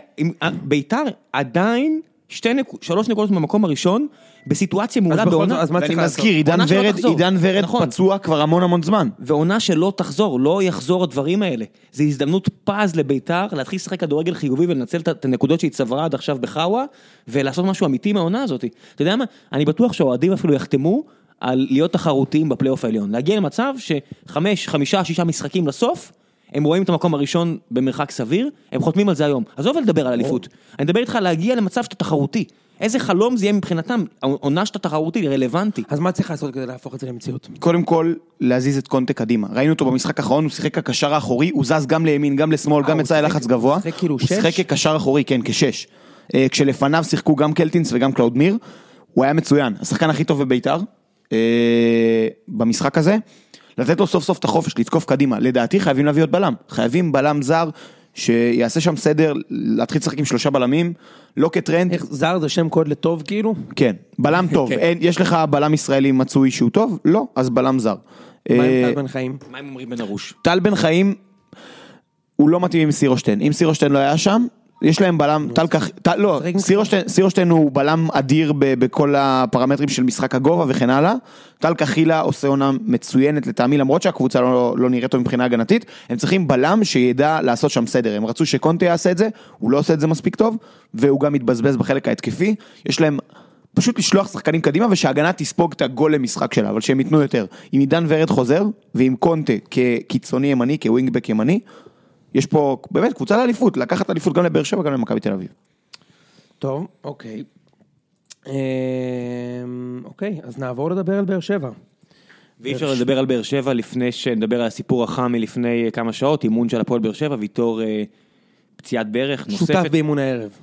Speaker 2: ביתר עדיין. שלוש נקודות במקום הראשון, בסיטואציה מעולה בעונה,
Speaker 1: אז מה
Speaker 3: ואני
Speaker 1: צריך לעשות?
Speaker 3: מזכיר, עידן ורד,
Speaker 2: תחזור.
Speaker 3: עידן ורד
Speaker 2: נכון.
Speaker 3: פצוע כבר המון המון זמן.
Speaker 2: ועונה שלא תחזור, לא יחזור הדברים האלה. זו הזדמנות פז לביתר להתחיל לשחק כדורגל חיובי ולנצל את- את הנקודות שהיא צברה עד עכשיו בחאווה, ולעשות משהו אמיתי מהעונה הזאת. אתה יודע מה? אני בטוח שהאוהדים אפילו יחתמו על להיות תחרותיים בפלייאוף העליון. להגיע למצב שחמש, חמישה, שישה משחקים לסוף, הם רואים את המקום הראשון במרחק סביר, הם חותמים על זה היום. עזוב לדבר על אליפות. אני מדבר איתך להגיע למצב שאתה תחרותי. איזה חלום זה יהיה מבחינתם, עונה שאתה תחרותי, רלוונטי.
Speaker 1: אז מה צריך לעשות כדי להפוך את זה למציאות?
Speaker 3: קודם כל, להזיז את קונטה קדימה. ראינו אותו במשחק האחרון, הוא שיחק כקשר האחורי, הוא זז גם לימין, גם לשמאל, גם
Speaker 1: הוא
Speaker 3: יצא ללחץ גבוה.
Speaker 1: הוא שיחק כאילו
Speaker 3: הוא? שיחק כקשר אחורי, כן, כשש. אה, כשלפניו שיחקו גם קלטינס וגם קלאודמיר, הוא היה מצוין. השחקן הכי טוב בביתר, אה, במשחק הזה. לתת לו סוף סוף את החופש, לתקוף קדימה. לדעתי חייבים להביא עוד בלם. חייבים בלם זר שיעשה שם סדר, להתחיל לשחק עם שלושה בלמים, לא כטרנד.
Speaker 1: איך זר זה שם קוד לטוב כאילו?
Speaker 3: כן, בלם טוב. *laughs*
Speaker 1: כן.
Speaker 3: אין, יש לך בלם ישראלי מצוי שהוא טוב? לא, אז בלם זר.
Speaker 1: מה
Speaker 3: אה,
Speaker 1: עם טל בן חיים?
Speaker 2: מה הם אומרים בן ארוש?
Speaker 3: טל בן חיים, הוא לא מתאים עם סירושטיין. אם סירושטיין לא היה שם, יש להם בלם, טל כך, לא, סירושטיין, הוא בלם אדיר בכל הפרמטרים של משחק הגובה וכן הלאה. טל קחילה עושה עונה מצוינת לטעמי, למרות שהקבוצה לא, לא נראית טוב מבחינה הגנתית, הם צריכים בלם שידע לעשות שם סדר. הם רצו שקונטה יעשה את זה, הוא לא עושה את זה מספיק טוב, והוא גם מתבזבז בחלק ההתקפי. יש להם פשוט לשלוח שחקנים קדימה ושההגנה תספוג את הגול למשחק שלה, אבל שהם ייתנו יותר. אם עידן ורד חוזר, ועם קונטה כקיצוני ימני, כווינגבק ימני, יש פה באמת קבוצה לאליפות, לקחת אליפות גם לבאר שבע, גם למכבי תל אביב.
Speaker 1: טוב, אוקיי. אמ, אוקיי, אז נעבור לדבר על באר שבע.
Speaker 2: ואי אפשר לדבר על באר שבע לפני שנדבר על הסיפור החם מלפני כמה שעות, אימון של הפועל באר שבע, ויטור אה, פציעת ברך
Speaker 1: שותף
Speaker 2: נוספת.
Speaker 1: באימון הערב.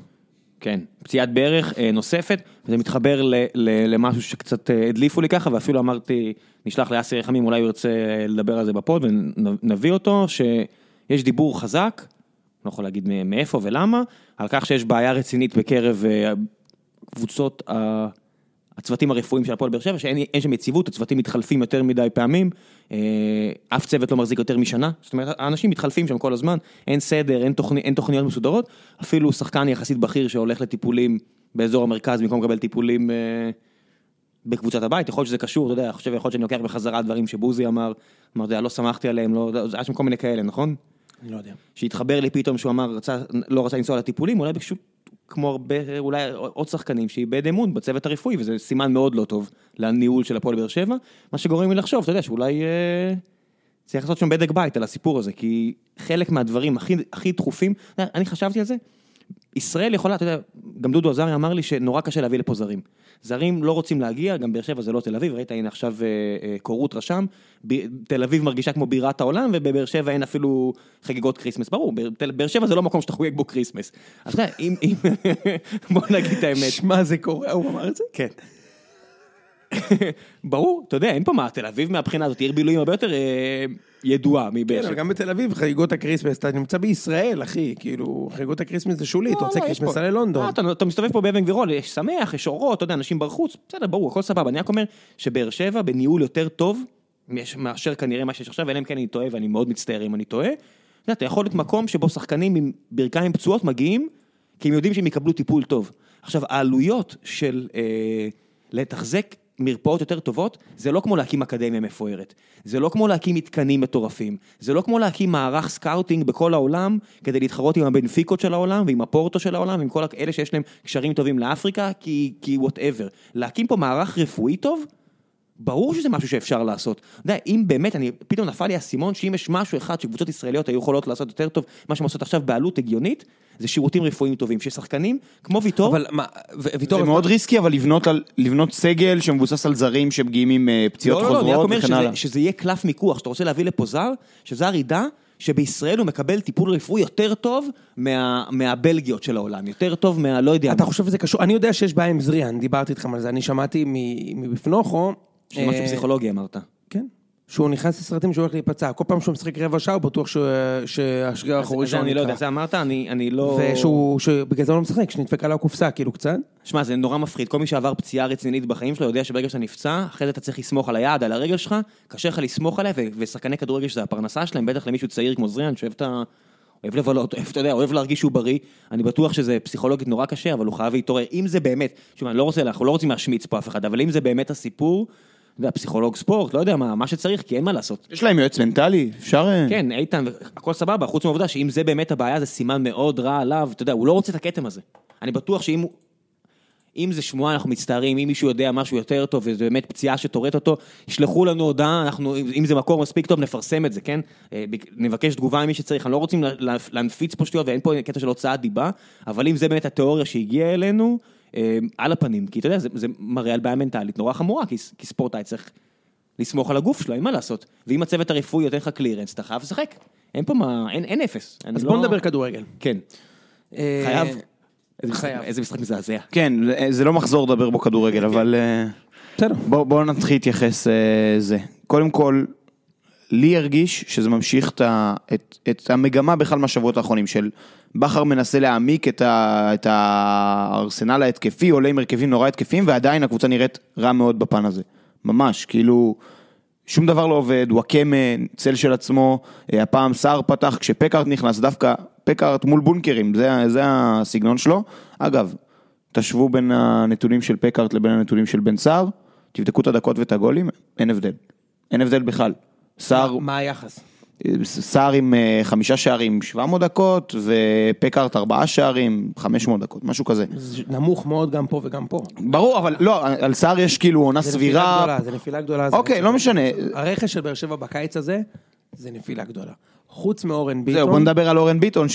Speaker 2: כן, פציעת ברך אה, נוספת, וזה מתחבר ל, ל, למשהו שקצת אה, הדליפו לי ככה, ואפילו אמרתי, נשלח לאסי רחמים, אולי הוא ירצה אה, לדבר על זה בפוד ונביא אותו, שיש דיבור חזק, לא יכול להגיד מאיפה ולמה, על כך שיש בעיה רצינית בקרב אה, קבוצות ה- הצוותים הרפואיים של הפועל באר שבע, שאין אין שם יציבות, הצוותים מתחלפים יותר מדי פעמים, אה, אף צוות לא מחזיק יותר משנה, זאת אומרת, האנשים מתחלפים שם כל הזמן, אין סדר, אין, תוכני, אין תוכניות מסודרות, אפילו שחקן יחסית בכיר שהולך לטיפולים באזור המרכז במקום לקבל טיפולים אה, בקבוצת הבית, יכול להיות שזה קשור, אתה יודע, אני חושב, יכול להיות שאני לוקח בחזרה דברים שבוזי אמר, אמרתי, לא שמחתי עליהם, לא, היה שם כל מיני כאלה, נכון?
Speaker 1: אני לא יודע.
Speaker 2: שהתחבר לי פתאום שהוא אמר, רצה, לא רצה לנסוע לטיפולים, אולי פשוט כמו הרבה, אולי עוד שחקנים שאיבד אמון בצוות הרפואי, וזה סימן מאוד לא טוב לניהול של הפועל באר שבע, מה שגורם לי לחשוב, אתה יודע, שאולי אה, צריך לעשות שם בדק בית על הסיפור הזה, כי חלק מהדברים הכי, הכי דחופים, אני חשבתי על זה, ישראל יכולה, אתה יודע, גם דודו עזריה אמר לי שנורא קשה להביא לפה זרים. זרים לא רוצים להגיע, גם באר שבע זה לא תל אביב, ראית, הנה עכשיו אה, אה, קורות רשם, ב- תל אביב מרגישה כמו בירת העולם, ובבאר שבע אין אפילו חגיגות כריסמס, ברור, באר- שבע זה לא מקום שאתה חוגג בו כריסמס. אז אתה יודע, אם, אם, *laughs* בוא נגיד את האמת.
Speaker 1: שמע, זה קורה, הוא אמר את זה?
Speaker 2: כן. ברור, אתה יודע, אין פה מה, תל אביב מהבחינה הזאת, עיר בילויים הרבה יותר אה, ידועה מבאר
Speaker 1: כן,
Speaker 2: שבע.
Speaker 1: אבל גם בתל אביב חגיגות הקריסמס, אתה נמצא בישראל, אחי, כאילו, חגיגות הקריסמס זה שולי, אתה
Speaker 2: לא,
Speaker 1: רוצה
Speaker 2: לא, יש
Speaker 1: קריסמס של לונדון.
Speaker 2: אה, אתה, אתה מסתובב פה באבן גבירול, יש שמח, יש אורות, אתה יודע, אנשים בחוץ, בסדר, ברור, הכל סבבה. אני רק אומר שבאר שבע בניהול יותר טוב מאשר כנראה מה שיש עכשיו, אלא אם כן אני טועה, ואני מאוד מצטער אם אני טועה. אתה אתה יכול להיות מקום שבו שחקנים עם ברכיים פצועות מגיעים, כי הם יודעים שהם יקבלו טיפול טוב. עכשיו, העלויות של אה, לתחזק מרפאות יותר טובות, זה לא כמו להקים אקדמיה מפוארת. זה לא כמו להקים מתקנים מטורפים. זה לא כמו להקים מערך scouting בכל העולם, כדי להתחרות עם הבנפיקות של העולם, ועם הפורטו של העולם, ועם כל אלה שיש להם קשרים טובים לאפריקה, כי, whatever. להקים פה מערך רפואי טוב, ברור שזה משהו שאפשר לעשות. אתה יודע, אם באמת, אני, פתאום נפל לי האסימון שאם יש משהו אחד שקבוצות ישראליות היו יכולות לעשות יותר טוב, מה שהן עושות עכשיו בעלות הגיונית, זה שירותים רפואיים טובים. ששחקנים, כמו ויטור,
Speaker 1: אבל מה, ויטור,
Speaker 3: זה מאוד ריסקי, אבל לבנות על- לבנות סגל שמבוסס על זרים שמגיעים עם אה, פציעות
Speaker 2: לא, לא, לא, אני רק
Speaker 3: חוזרות
Speaker 2: אומר
Speaker 3: וכן
Speaker 2: שזה,
Speaker 3: הלאה.
Speaker 2: שזה יהיה קלף מיקוח, שאתה רוצה להביא לפה זר, שזר ידע שבישראל הוא מקבל טיפול רפואי יותר טוב מה, מהבלגיות של העולם, יותר טוב מה... לא יודע
Speaker 1: אתה
Speaker 2: מה.
Speaker 1: חושב שזה קשור? אני יודע שיש בעיה עם זריאן, דיברתי איתכם על זה, אני שמעתי מ- מבפנוכו.
Speaker 2: שזה משהו
Speaker 1: אה,
Speaker 2: פסיכולוגי אמרת.
Speaker 1: כן. שהוא נכנס לסרטים שהוא הולך להיפצע. כל פעם שהוא משחק רבע שעה הוא בטוח שהשריר האחורי שלו
Speaker 2: אני לא יודע. זה אמרת, אני אני לא...
Speaker 1: ושהוא, שבגלל זה הוא לא משחק, שנדפקה לו הקופסה, כאילו קצת.
Speaker 2: שמע, זה נורא מפחיד. כל מי שעבר פציעה רצינית בחיים שלו יודע שברגע שאתה נפצע, אחרי זה אתה צריך לסמוך על היד, על הרגל שלך, קשה לך לסמוך עליה, ושחקני כדורגל שזה הפרנסה שלהם, בטח למישהו צעיר כמו זריאן, שאוהב את ה... אוהב לבלות, אוהב, אתה יודע, אוהב להרגיש שהוא בריא, אני בטוח שזה פסיכולוגית נורא קשה, אבל הוא חייב להתעורר. אם זה באמת, שוב, אני לא רוצה, אנחנו לא רוצים להשמיץ פה אף אחד, אבל אם זה באמת הסיפור, יודע, פסיכולוג ספורט, לא יודע מה, מה שצריך, כי אין מה לעשות.
Speaker 3: יש להם יועץ מנטלי, אפשר... אה,
Speaker 2: כן, איתן, הכל סבבה, חוץ מהעובדה שאם זה באמת הבעיה, זה סימן מאוד רע עליו, אתה יודע, הוא לא רוצה את הכתם הזה. אני בטוח שאם. אם זה שמועה, אנחנו מצטערים, אם מישהו יודע משהו יותר טוב, וזה באמת פציעה שטורט אותו, ישלחו לנו הודעה, אנחנו, אם זה מקור מספיק טוב, נפרסם את זה, כן? אה, בק- נבקש תגובה ממי שצריך, אנחנו לא רוצים לה- לה- להנפיץ פה שטויות, ואין פה קטע של הוצאת דיבה, אבל אם זה באמת התיאוריה שהגיעה אלינו, על הפנים, כי אתה יודע, זה, זה מראה על בעיה מנטלית נורא חמורה, כי, כי ספורטאי צריך לסמוך על הגוף שלו, אין מה לעשות. ואם הצוות הרפואי נותן לך קלירנס, אתה חייב לשחק. אין פה מה, אין, אין אפס.
Speaker 1: אז
Speaker 2: לא-
Speaker 1: בוא נדבר כדורגל.
Speaker 2: כן.
Speaker 1: אה,
Speaker 2: חייב. איזה משחק-
Speaker 1: חייב.
Speaker 2: איזה משחק מזעזע.
Speaker 3: כן, זה- לא מחזור לדבר בו כדורגל, אבל... אה,
Speaker 1: בסדר.
Speaker 3: בואו בוא נתחיל להתייחס אה, זה. קודם כל, לי הרגיש שזה ממשיך את, את, את המגמה בכלל מהשבועות האחרונים של בכר מנסה להעמיק את, ה, את הארסנל ההתקפי, עולה עם הרכבים נורא התקפיים, ועדיין הקבוצה נראית רע מאוד בפן הזה. ממש, כאילו, שום דבר לא עובד, וואקמה, צל של עצמו, אה, הפעם סער פתח, כשפקארט נכנס, דווקא פקארט מול בונקרים, זה, זה הסגנון שלו. אגב, תשוו בין הנתונים של פקארט לבין הנתונים של בן סער, תבדקו את הדקות ואת הגולים, אין הבדל. אין הבדל בכלל. סער,
Speaker 1: מה היחס?
Speaker 3: סער עם אה, חמישה שערים 700 דקות, ופקארט ארבעה שערים 500 דקות, משהו כזה.
Speaker 1: זה נמוך מאוד גם פה וגם פה.
Speaker 3: ברור, אבל לא, על סער יש כאילו עונה
Speaker 1: זה נפילה
Speaker 3: סבירה.
Speaker 1: גדולה, זה נפילה גדולה.
Speaker 3: אוקיי. לא משנה.
Speaker 1: הרכש של באר שבע בקיץ הזה, זה נפילה גדולה. חוץ מאורן ביטון.
Speaker 3: זהו, בוא נדבר על אורן ביטון,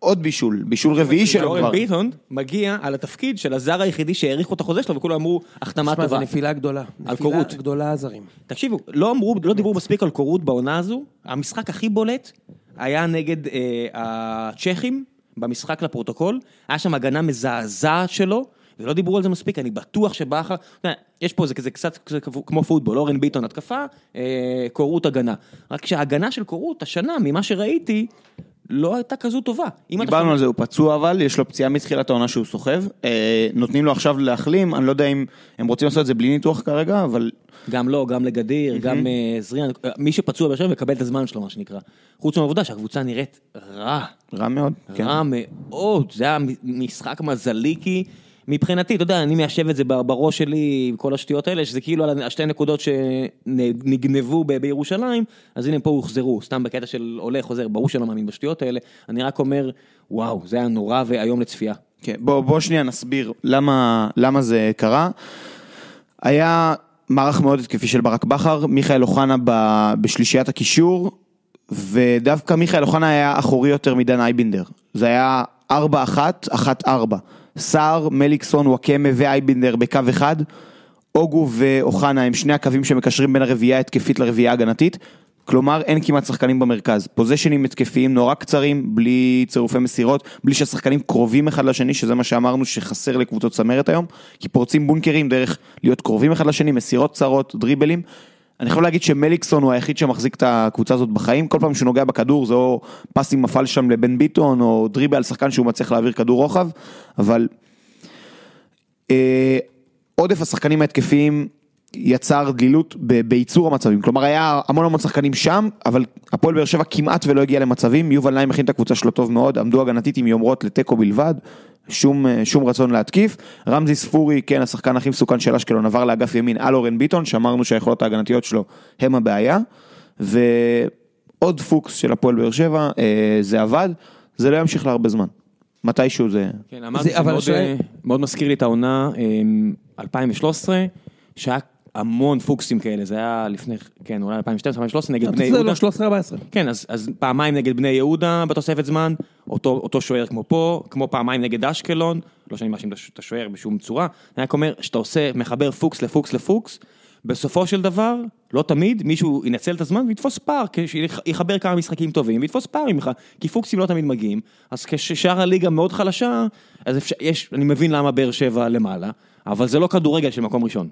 Speaker 3: שעוד בישול, בישול רביעי שלו
Speaker 2: אורן
Speaker 3: כבר.
Speaker 2: ביטון מגיע על התפקיד של הזר היחידי שהאריכו את החוזה שלו וכולם אמרו החתמה
Speaker 1: שמע, זה
Speaker 2: טובה.
Speaker 1: נפילה גדולה.
Speaker 2: על
Speaker 1: נפילה
Speaker 2: קורות.
Speaker 1: גדולה הזרים.
Speaker 2: תקשיבו, לא אמרו, לא דיברו מספיק על קורות בעונה הזו, המשחק הכי בולט היה נגד אה, הצ'כים במשחק לפרוטוקול, היה שם הגנה מזעזעת שלו. ולא דיברו על זה מספיק, אני בטוח שבכר, יש פה, זה כזה קצת כמו פוטבול, אורן ביטון התקפה, אה, קורות הגנה. רק שההגנה של קורות השנה, ממה שראיתי, לא הייתה כזו טובה.
Speaker 3: דיברנו על זה, הוא פצוע אבל, יש לו פציעה מתחילת העונה שהוא סוחב. אה, נותנים לו עכשיו להחלים, אני לא יודע אם הם רוצים לעשות את זה בלי ניתוח כרגע, אבל
Speaker 2: גם לו, גם לגדיר, גם אה, זריאן, אה, מי שפצוע באר שבע מקבל את הזמן שלו, מה שנקרא. חוץ מהעובדה שהקבוצה נראית רע,
Speaker 3: רע מאוד. כן.
Speaker 2: רע מאוד, זה היה משחק מזלי כי מבחינתי, אתה יודע, אני מיישב את זה בראש שלי עם כל השטויות האלה, שזה כאילו על השתי נקודות שנגנבו בירושלים, אז הנה פה הוחזרו, סתם בקטע של עולה, חוזר, ברור שלא מאמין בשטויות האלה, אני רק אומר, וואו, זה היה נורא ואיום לצפייה.
Speaker 3: כן, בוא, בוא שנייה נסביר למה, למה זה קרה. היה מערך מאוד התקפי של ברק בכר, מיכאל אוחנה בשלישיית הקישור, ודווקא מיכאל אוחנה היה אחורי יותר מדן אייבינדר. זה היה 4-1, 1-4. סער, מליקסון, וואקמה ואייבינדר בקו אחד. אוגו ואוחנה הם שני הקווים שמקשרים בין הרביעייה ההתקפית לרביעייה ההגנתית. כלומר, אין כמעט שחקנים במרכז. פוזיישנים התקפיים נורא קצרים, בלי צירופי מסירות, בלי שהשחקנים קרובים אחד לשני, שזה מה שאמרנו שחסר לקבוצות צמרת היום, כי פורצים בונקרים דרך להיות קרובים אחד לשני, מסירות קצרות, דריבלים. אני יכול להגיד שמליקסון הוא היחיד שמחזיק את הקבוצה הזאת בחיים, כל פעם שהוא נוגע בכדור זה או פס עם מפל שם לבן ביטון, או דריבל על שחקן שהוא מצליח להעביר כדור רוחב, אבל אה, עודף השחקנים ההתקפיים יצר דלילות ב- בייצור המצבים, כלומר היה המון המון שחקנים שם, אבל הפועל באר שבע כמעט ולא הגיע למצבים, יובל נעים הכין את הקבוצה שלו טוב מאוד, עמדו הגנתית עם יומרות לתיקו בלבד, שום, אה, שום רצון להתקיף, רמזי ספורי, כן, השחקן הכי מסוכן של אשקלון, עבר לאגף ימין על אורן ביטון, שאמרנו שהיכולות ההגנתיות שלו הם הבעיה, ועוד פוקס של הפועל באר שבע, אה, זה עבד, זה לא ימשיך להרבה זמן, מתישהו זה...
Speaker 2: כן, אמרתי
Speaker 1: זה-
Speaker 2: שזה
Speaker 1: אבל
Speaker 2: מאוד,
Speaker 1: השאלה-
Speaker 2: אה, מאוד מזכיר לי את העונה אה, 2013, שהיה המון פוקסים כאלה, זה היה לפני, כן, אולי 2012-2013 נגד בני
Speaker 1: זה
Speaker 2: יהודה.
Speaker 1: לא 13-14.
Speaker 2: כן, אז, אז פעמיים נגד בני יהודה בתוספת זמן, אותו, אותו שוער כמו פה, כמו פעמיים נגד אשקלון, לא שאני מאשים את השוער בשום צורה, אני רק אומר, שאתה עושה, מחבר פוקס לפוקס לפוקס, בסופו של דבר, לא תמיד, מישהו ינצל את הזמן ויתפוס פער, שיחבר כמה משחקים טובים ויתפוס פער ממך, כי פוקסים לא תמיד מגיעים, אז כששאר הליגה מאוד חלשה, אז אפשר, יש, אני מבין למה באר שבע למעלה, אבל זה לא כדורגל של מקום ראשון.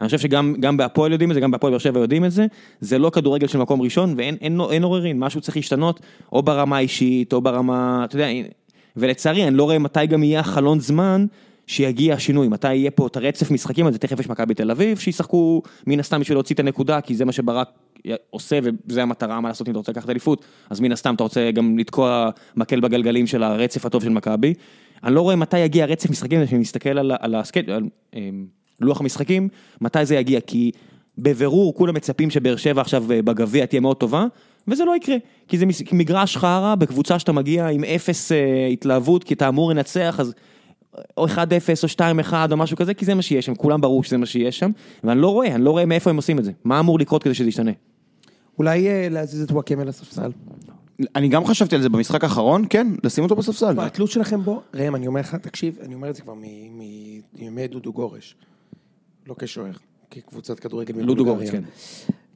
Speaker 2: אני חושב שגם גם בהפועל יודעים את זה, גם בהפועל באר שבע יודעים את זה, זה לא כדורגל של מקום ראשון ואין אין, אין עוררין, משהו צריך להשתנות, או ברמה האישית, או ברמה, אתה יודע, ולצערי אני לא רואה מתי גם יהיה החלון זמן שיגיע השינוי, מתי יהיה פה את הרצף משחקים הזה, תכף יש מכבי תל אביב, שישחקו מן הסתם בשביל להוציא את הנקודה, כי זה מה שברק עושה וזה המטרה, מה לעשות אם אתה רוצה לקחת אליפות, אז מן הסתם אתה רוצה גם לתקוע מקל בגלגלים של הרצף הטוב של מכבי. אני לא רואה מתי יגיע רצף משחקים הזה, שאני מסתכל על, על, הסקט, על אמ, לוח המשחקים, מתי זה יגיע, כי בבירור כולם מצפים שבאר שבע עכשיו אה, בגביע תהיה מאוד טובה, וזה לא יקרה, כי זה מגרש חרא בקבוצה שאתה מגיע עם אפס אה, התלהבות, כי אתה אמור לנצח, אז או 1-0 או 2-1 או משהו כזה, כי זה מה שיש שם, כולם ברור שזה מה שיש שם, ואני לא רואה, אני לא רואה מאיפה הם עושים את זה, מה אמור לקרות כדי שזה ישתנה.
Speaker 1: אולי אה, להזיז את וואקמה לספסל.
Speaker 3: אני גם חשבתי על זה במשחק האחרון, כן, לשים אותו בספסל.
Speaker 1: התלות שלכם בו, ראם, אני אומר לך, תקשיב, אני אומר את זה כבר מימי דודו גורש. לא כשוער, כקבוצת כדורגל
Speaker 2: דודו גורש, כן.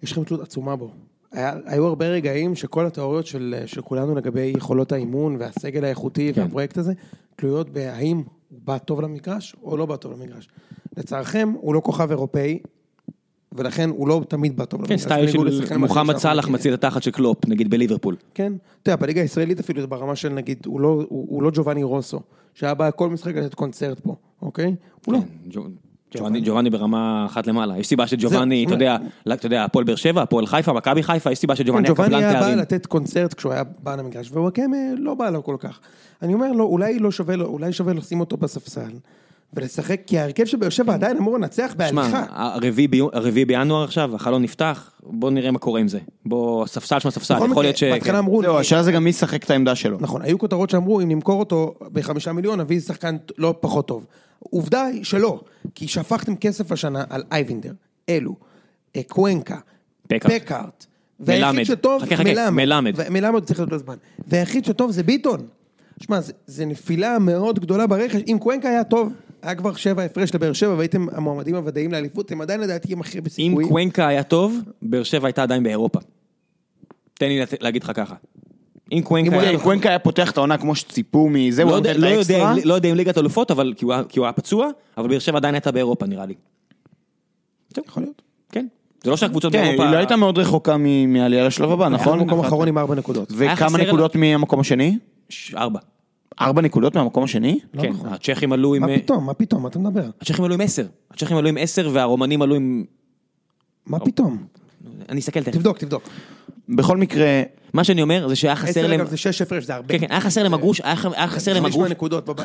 Speaker 1: יש לכם תלות עצומה בו. היה, היו הרבה רגעים שכל התיאוריות של, של כולנו לגבי יכולות האימון והסגל האיכותי כן. והפרויקט הזה, תלויות בהאם הוא בא טוב למגרש או לא בא טוב למגרש. לצערכם, הוא לא כוכב אירופאי, ולכן הוא לא תמיד בא טוב.
Speaker 2: כן, סטייל של מוחמד סאלח מציל את התחת של קלופ, נגיד בליברפול.
Speaker 1: כן, אתה יודע, בליגה הישראלית אפילו ברמה של נגיד, הוא לא, הוא, הוא לא ג'ובאני רוסו, שהיה בא כל משחק לתת קונצרט פה, אוקיי? הוא לא.
Speaker 2: כן, ג'ובאני ברמה אחת למעלה, יש סיבה שג'ובאני, אתה יודע, אתה יודע, הפועל באר שבע, הפועל חיפה, מכבי חיפה, יש סיבה שג'ובאני
Speaker 1: היה קבלן תארים. ג'ובאני היה בא לתת קונצרט כשהוא היה בא למגרש, ווואקמה לא בא לו כל כך. אני אומר לו, אולי לא שווה לו, אולי שווה לשים אותו בספסל. ולשחק, כי ההרכב של באר שבע עדיין אמור לנצח בהליכה.
Speaker 2: שמע, הרביעי בינואר עכשיו, החלון נפתח, בוא נראה מה קורה עם זה. בוא, ספסל שם ספסל, יכול להיות ש...
Speaker 1: בהתחלה אמרו...
Speaker 3: לא, השאלה זה גם מי ישחק את העמדה שלו.
Speaker 1: נכון, היו כותרות שאמרו, אם נמכור אותו בחמישה מיליון, נביא שחקן לא פחות טוב. עובדה היא שלא, כי שפכתם כסף השנה על אייבינדר, אלו, אה, קוונקה, פקארט.
Speaker 2: מלמד, חכה חכה, מלמד.
Speaker 1: מלמד צריך להיות בזמן. והיחיד שטוב זה ביטון. שמע, זה נפילה מאוד גדולה ברכש, אם קוונקה היה טוב, היה כבר שבע הפרש לבאר שבע והייתם המועמדים הוודאים לאליפות, אתם עדיין לדעתי עם הכי בסיכויים.
Speaker 2: אם קוונקה היה טוב, באר שבע הייתה עדיין באירופה. תן לי להגיד לך ככה.
Speaker 3: אם קוונקה היה פותח את העונה כמו שציפו מזה, הוא
Speaker 2: נותן את האקסטרה. לא יודע אם ליגת אלופות, כי הוא היה פצוע, אבל באר שבע עדיין הייתה באירופה נראה לי.
Speaker 1: יכול להיות.
Speaker 2: כן. זה לא שהקבוצות
Speaker 3: באירופה... כן, היא לא הייתה מאוד רחוקה מעלייה לשלב הבא, נכון?
Speaker 1: היה מקום אחרון עם ארבע נקודות.
Speaker 3: וכמה נקודות מהמקום השני?
Speaker 2: ארבע.
Speaker 3: ארבע נקודות מהמקום השני?
Speaker 2: לא כן, נכון. הצ'כים עלו עם...
Speaker 1: מה פתאום, מה פתאום, מה אתה מדבר?
Speaker 2: הצ'כים עלו עם עשר. הצ'כים עלו עם עשר והרומנים עלו עם...
Speaker 1: מה פתאום?
Speaker 2: אני אסתכל תכף.
Speaker 1: תבדוק, תבדוק.
Speaker 3: בכל מקרה...
Speaker 2: מה שאני אומר זה שהיה חסר להם...
Speaker 1: זה שש הפרש, זה הרבה.
Speaker 2: כן, כן, היה חסר להם הגרוש, היה חסר להם הגרוש.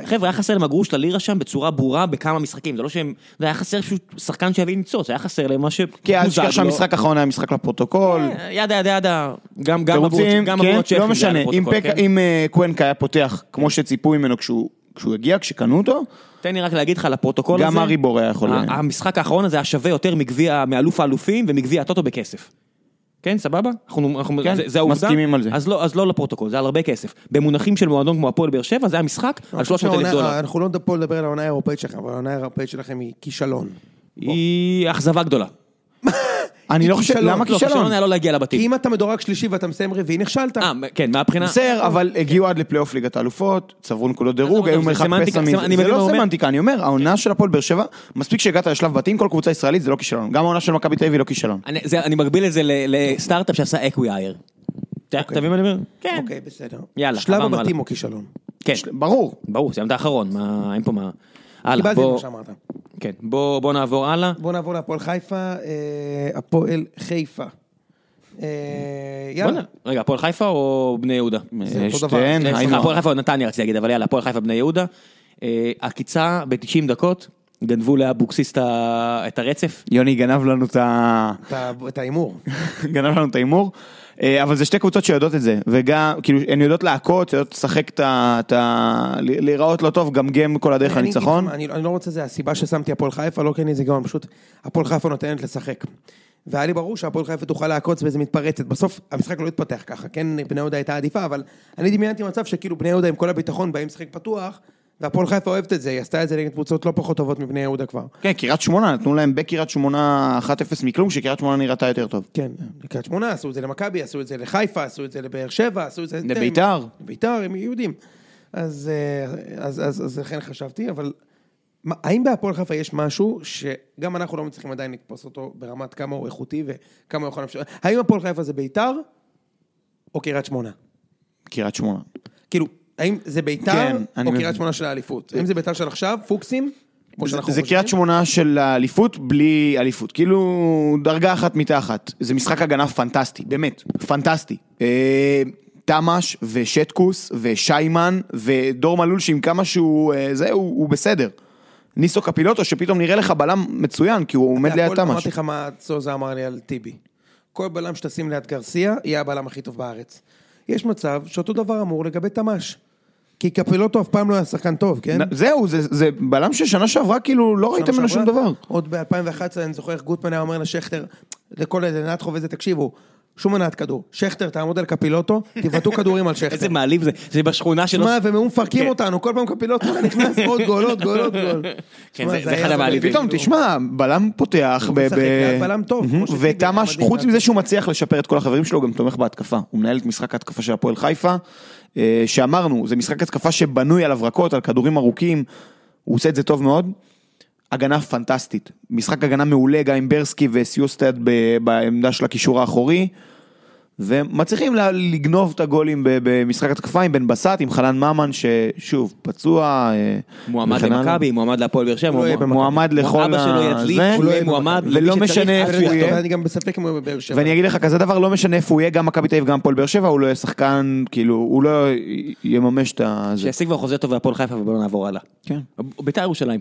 Speaker 2: חבר'ה, היה חסר להם הגרוש ללירה שם בצורה ברורה בכמה משחקים, זה לא שהם... זה היה חסר פשוט שחקן שיביא ניצוץ, היה חסר להם מה ש...
Speaker 3: כי אל תשכח שהמשחק האחרון היה משחק לפרוטוקול.
Speaker 2: ידה ידה ידה, גם
Speaker 3: עבורות צ'כים לא משנה, אם קוונקה היה פותח כמו שציפו ממנו כשהוא הגיע, כשקנו אותו.
Speaker 2: תן לי רק להגיד לך לפרוטוקול הזה.
Speaker 3: גם ארי בור היה יכול...
Speaker 2: המשחק האחרון הזה היה שווה יותר מגביע, מאלוף האלופים ומגביע הטוטו בכסף. כן, סבבה? אנחנו, אנחנו,
Speaker 3: כן, זה, זה העובדה. מסכימים על זה.
Speaker 2: אז לא, אז לא לפרוטוקול, זה על הרבה כסף. במונחים של מועדון כמו הפועל באר שבע, זה היה משחק על 300 אלף דולר.
Speaker 1: אנחנו לא פה לדבר על העונה האירופאית שלכם, אבל העונה האירופאית שלכם היא כישלון.
Speaker 2: היא אכזבה גדולה. *laughs*
Speaker 3: אני לא חושב, למה כישלון?
Speaker 2: כישלון היה לא להגיע לבתים.
Speaker 1: כי אם אתה מדורג שלישי ואתה מסיים רביעי, נכשלת.
Speaker 2: אה, כן, מהבחינה...
Speaker 3: בסדר, אבל הגיעו עד לפלייאוף ליגת האלופות, צברו נקודות דירוג, היו מרחק פסע מזה. זה לא סמנטיקה, אני אומר, העונה של הפועל באר שבע, מספיק שהגעת לשלב בתים, כל קבוצה ישראלית זה לא כישלון. גם העונה של מכבי תל אביב לא כישלון.
Speaker 2: אני מגביל את זה לסטארט-אפ שעשה acquire. אתה מבין מה אני אומר?
Speaker 1: כן. אוקיי, בסדר.
Speaker 2: יאללה,
Speaker 1: שלב הבתים הוא כישלון.
Speaker 2: כן. ברור. ברור, סיימת האחרון, אין פה מה... הלאה, בוא... מה שאמרת. כן, בוא, בוא נעבור הלאה.
Speaker 1: בוא נעבור להפועל חיפה, אה, הפועל חיפה. אה, יאללה.
Speaker 2: רגע, הפועל חיפה או בני יהודה?
Speaker 3: זה אותו דבר.
Speaker 2: הפועל חיפה או נתניה רציתי להגיד, אבל יאללה, הפועל חיפה בני יהודה. אה, עקיצה ב-90 דקות, גנבו לאבוקסיס את הרצף.
Speaker 3: יוני גנב לנו
Speaker 1: את ההימור. *laughs*
Speaker 3: גנב לנו את ההימור. אה, אבל זה שתי קבוצות שיודעות את זה, וגם, כאילו, הן יודעות לעקוץ, יודעות לשחק את ה... להיראות לא טוב, גם גם כל הדרך לניצחון.
Speaker 1: אני לא רוצה זה, הסיבה ששמתי הפועל חיפה, לא כן זה גם פשוט, הפועל חיפה נותנת לשחק. והיה לי ברור שהפועל חיפה תוכל לעקוץ באיזה מתפרצת, בסוף המשחק לא התפתח ככה, כן, בני יהודה הייתה עדיפה, אבל אני דמיינתי מצב שכאילו בני יהודה עם כל הביטחון באים לשחק פתוח, והפועל חיפה אוהבת את זה, היא עשתה את זה נגד קבוצות לא פחות טובות מבני יהודה כבר.
Speaker 3: כן, קריית שמונה, נתנו להם בקריית שמונה 1-0 מכלום, שקריית שמונה נראתה יותר טוב.
Speaker 1: כן, קריית שמונה, עשו את זה למכבי, עשו את זה לחיפה, עשו את זה לבאר שבע, עשו את זה...
Speaker 3: לביתר.
Speaker 1: לביתר, הם יהודים. אז, אה, אז, אז, אז לכן חשבתי, אבל מה- האם בהפועל חיפה יש משהו שגם אנחנו לא מצליחים עדיין לתפוס אותו ברמת כמה הוא איכותי וכמה הוא יכול לאפשר... האם הפועל חיפה זה ביתר או קריית שמונה?
Speaker 3: קריית שמונה.
Speaker 1: כאילו, האם זה ביתר
Speaker 3: כן,
Speaker 1: או. קריית שמונה של האליפות? האם זה ביתר של עכשיו, פוקסים?
Speaker 3: זה? קריית שמונה של האליפות בלי אליפות, כאילו דרגה אחת מתחת. זה משחק הגנה פנטסטי, באמת, פנטסטי. אה, תמ"ש ושטקוס ושיימן ודור מלול שעם כמה שהוא, אה, זה, הוא, הוא בסדר. ניסו קפילוטו שפתאום נראה לך בלם מצוין, כי הוא עומד ליד תמ"ש.
Speaker 1: אמרתי לך מה סוזה אמר לי על טיבי. כל בלם שתשים ליד גרסיה, יהיה הבלם הכי טוב בארץ. יש מצב שאותו דבר אמור לגבי תמ"ש. כי קפילוטו אף פעם לא היה שחקן טוב, כן?
Speaker 3: זהו, זה, זה בלם ששנה שעברה כאילו לא ראיתם ממנו שום דבר.
Speaker 1: עוד ב-2011 אני זוכר איך גוטמן היה אומר לשכטר, לכל לנתחו וזה, תקשיבו, שום מנת כדור. שכטר, תעמוד על קפילוטו, תבעטו כדורים על שכטר.
Speaker 2: איזה מעליב זה, זה בשכונה שלו.
Speaker 1: שמע, והם היו מפרקים
Speaker 2: כן.
Speaker 1: אותנו, כל פעם קפילוטו נכנס עוד גול, עוד גול, עוד גול.
Speaker 2: כן, זה- אחד המעליבים.
Speaker 3: פתאום, תשמע, בלם פותח
Speaker 1: בלם טוב, כמו שטיבי
Speaker 3: ותמ"ש,
Speaker 1: היה מדהים.
Speaker 3: חוץ מזה שהוא מצליח לשפר את כל החברים שלו, הוא גם תומך בהתקפה. הוא מנהל את משחק ההתקפה של הפועל חיפה, שאמרנו, זה משחק התקפה שבנוי על הברקות, על כדורים ארוכים, הוא עושה את זה טוב מאוד. הגנה פנטסטית, משחק הגנה מעולה גם עם ברסקי וסיוסטד בעמדה של הקישור האחורי. ומצליחים לגנוב את הגולים במשחק התקפה עם בן בסט, עם חנן ממן ששוב, פצוע. אה,
Speaker 2: מועמד. למכבי, מועמד להפועל באר שבע.
Speaker 1: לא
Speaker 2: מועמד-
Speaker 3: לכל
Speaker 2: אבא שלו
Speaker 3: ה-
Speaker 2: ידליק,
Speaker 3: זה.
Speaker 2: הוא לא יהיה מועמד.
Speaker 3: ולא משנה איפה הוא יהיה.
Speaker 1: אני גם בספק אם הוא יהיה בבאר שבע.
Speaker 3: ואני אגיד לך כזה דבר, לא משנה איפה הוא יהיה, גם מכבי תל אביב, גם הפועל באר שבע, הוא לא יהיה שחקן, כאילו, הוא לא יממש את ה... זה.
Speaker 2: שישיג כבר חוזה טוב בהפועל חיפה ובואו נעבור הלאה.
Speaker 3: כן.
Speaker 2: בית"ר ירושלים.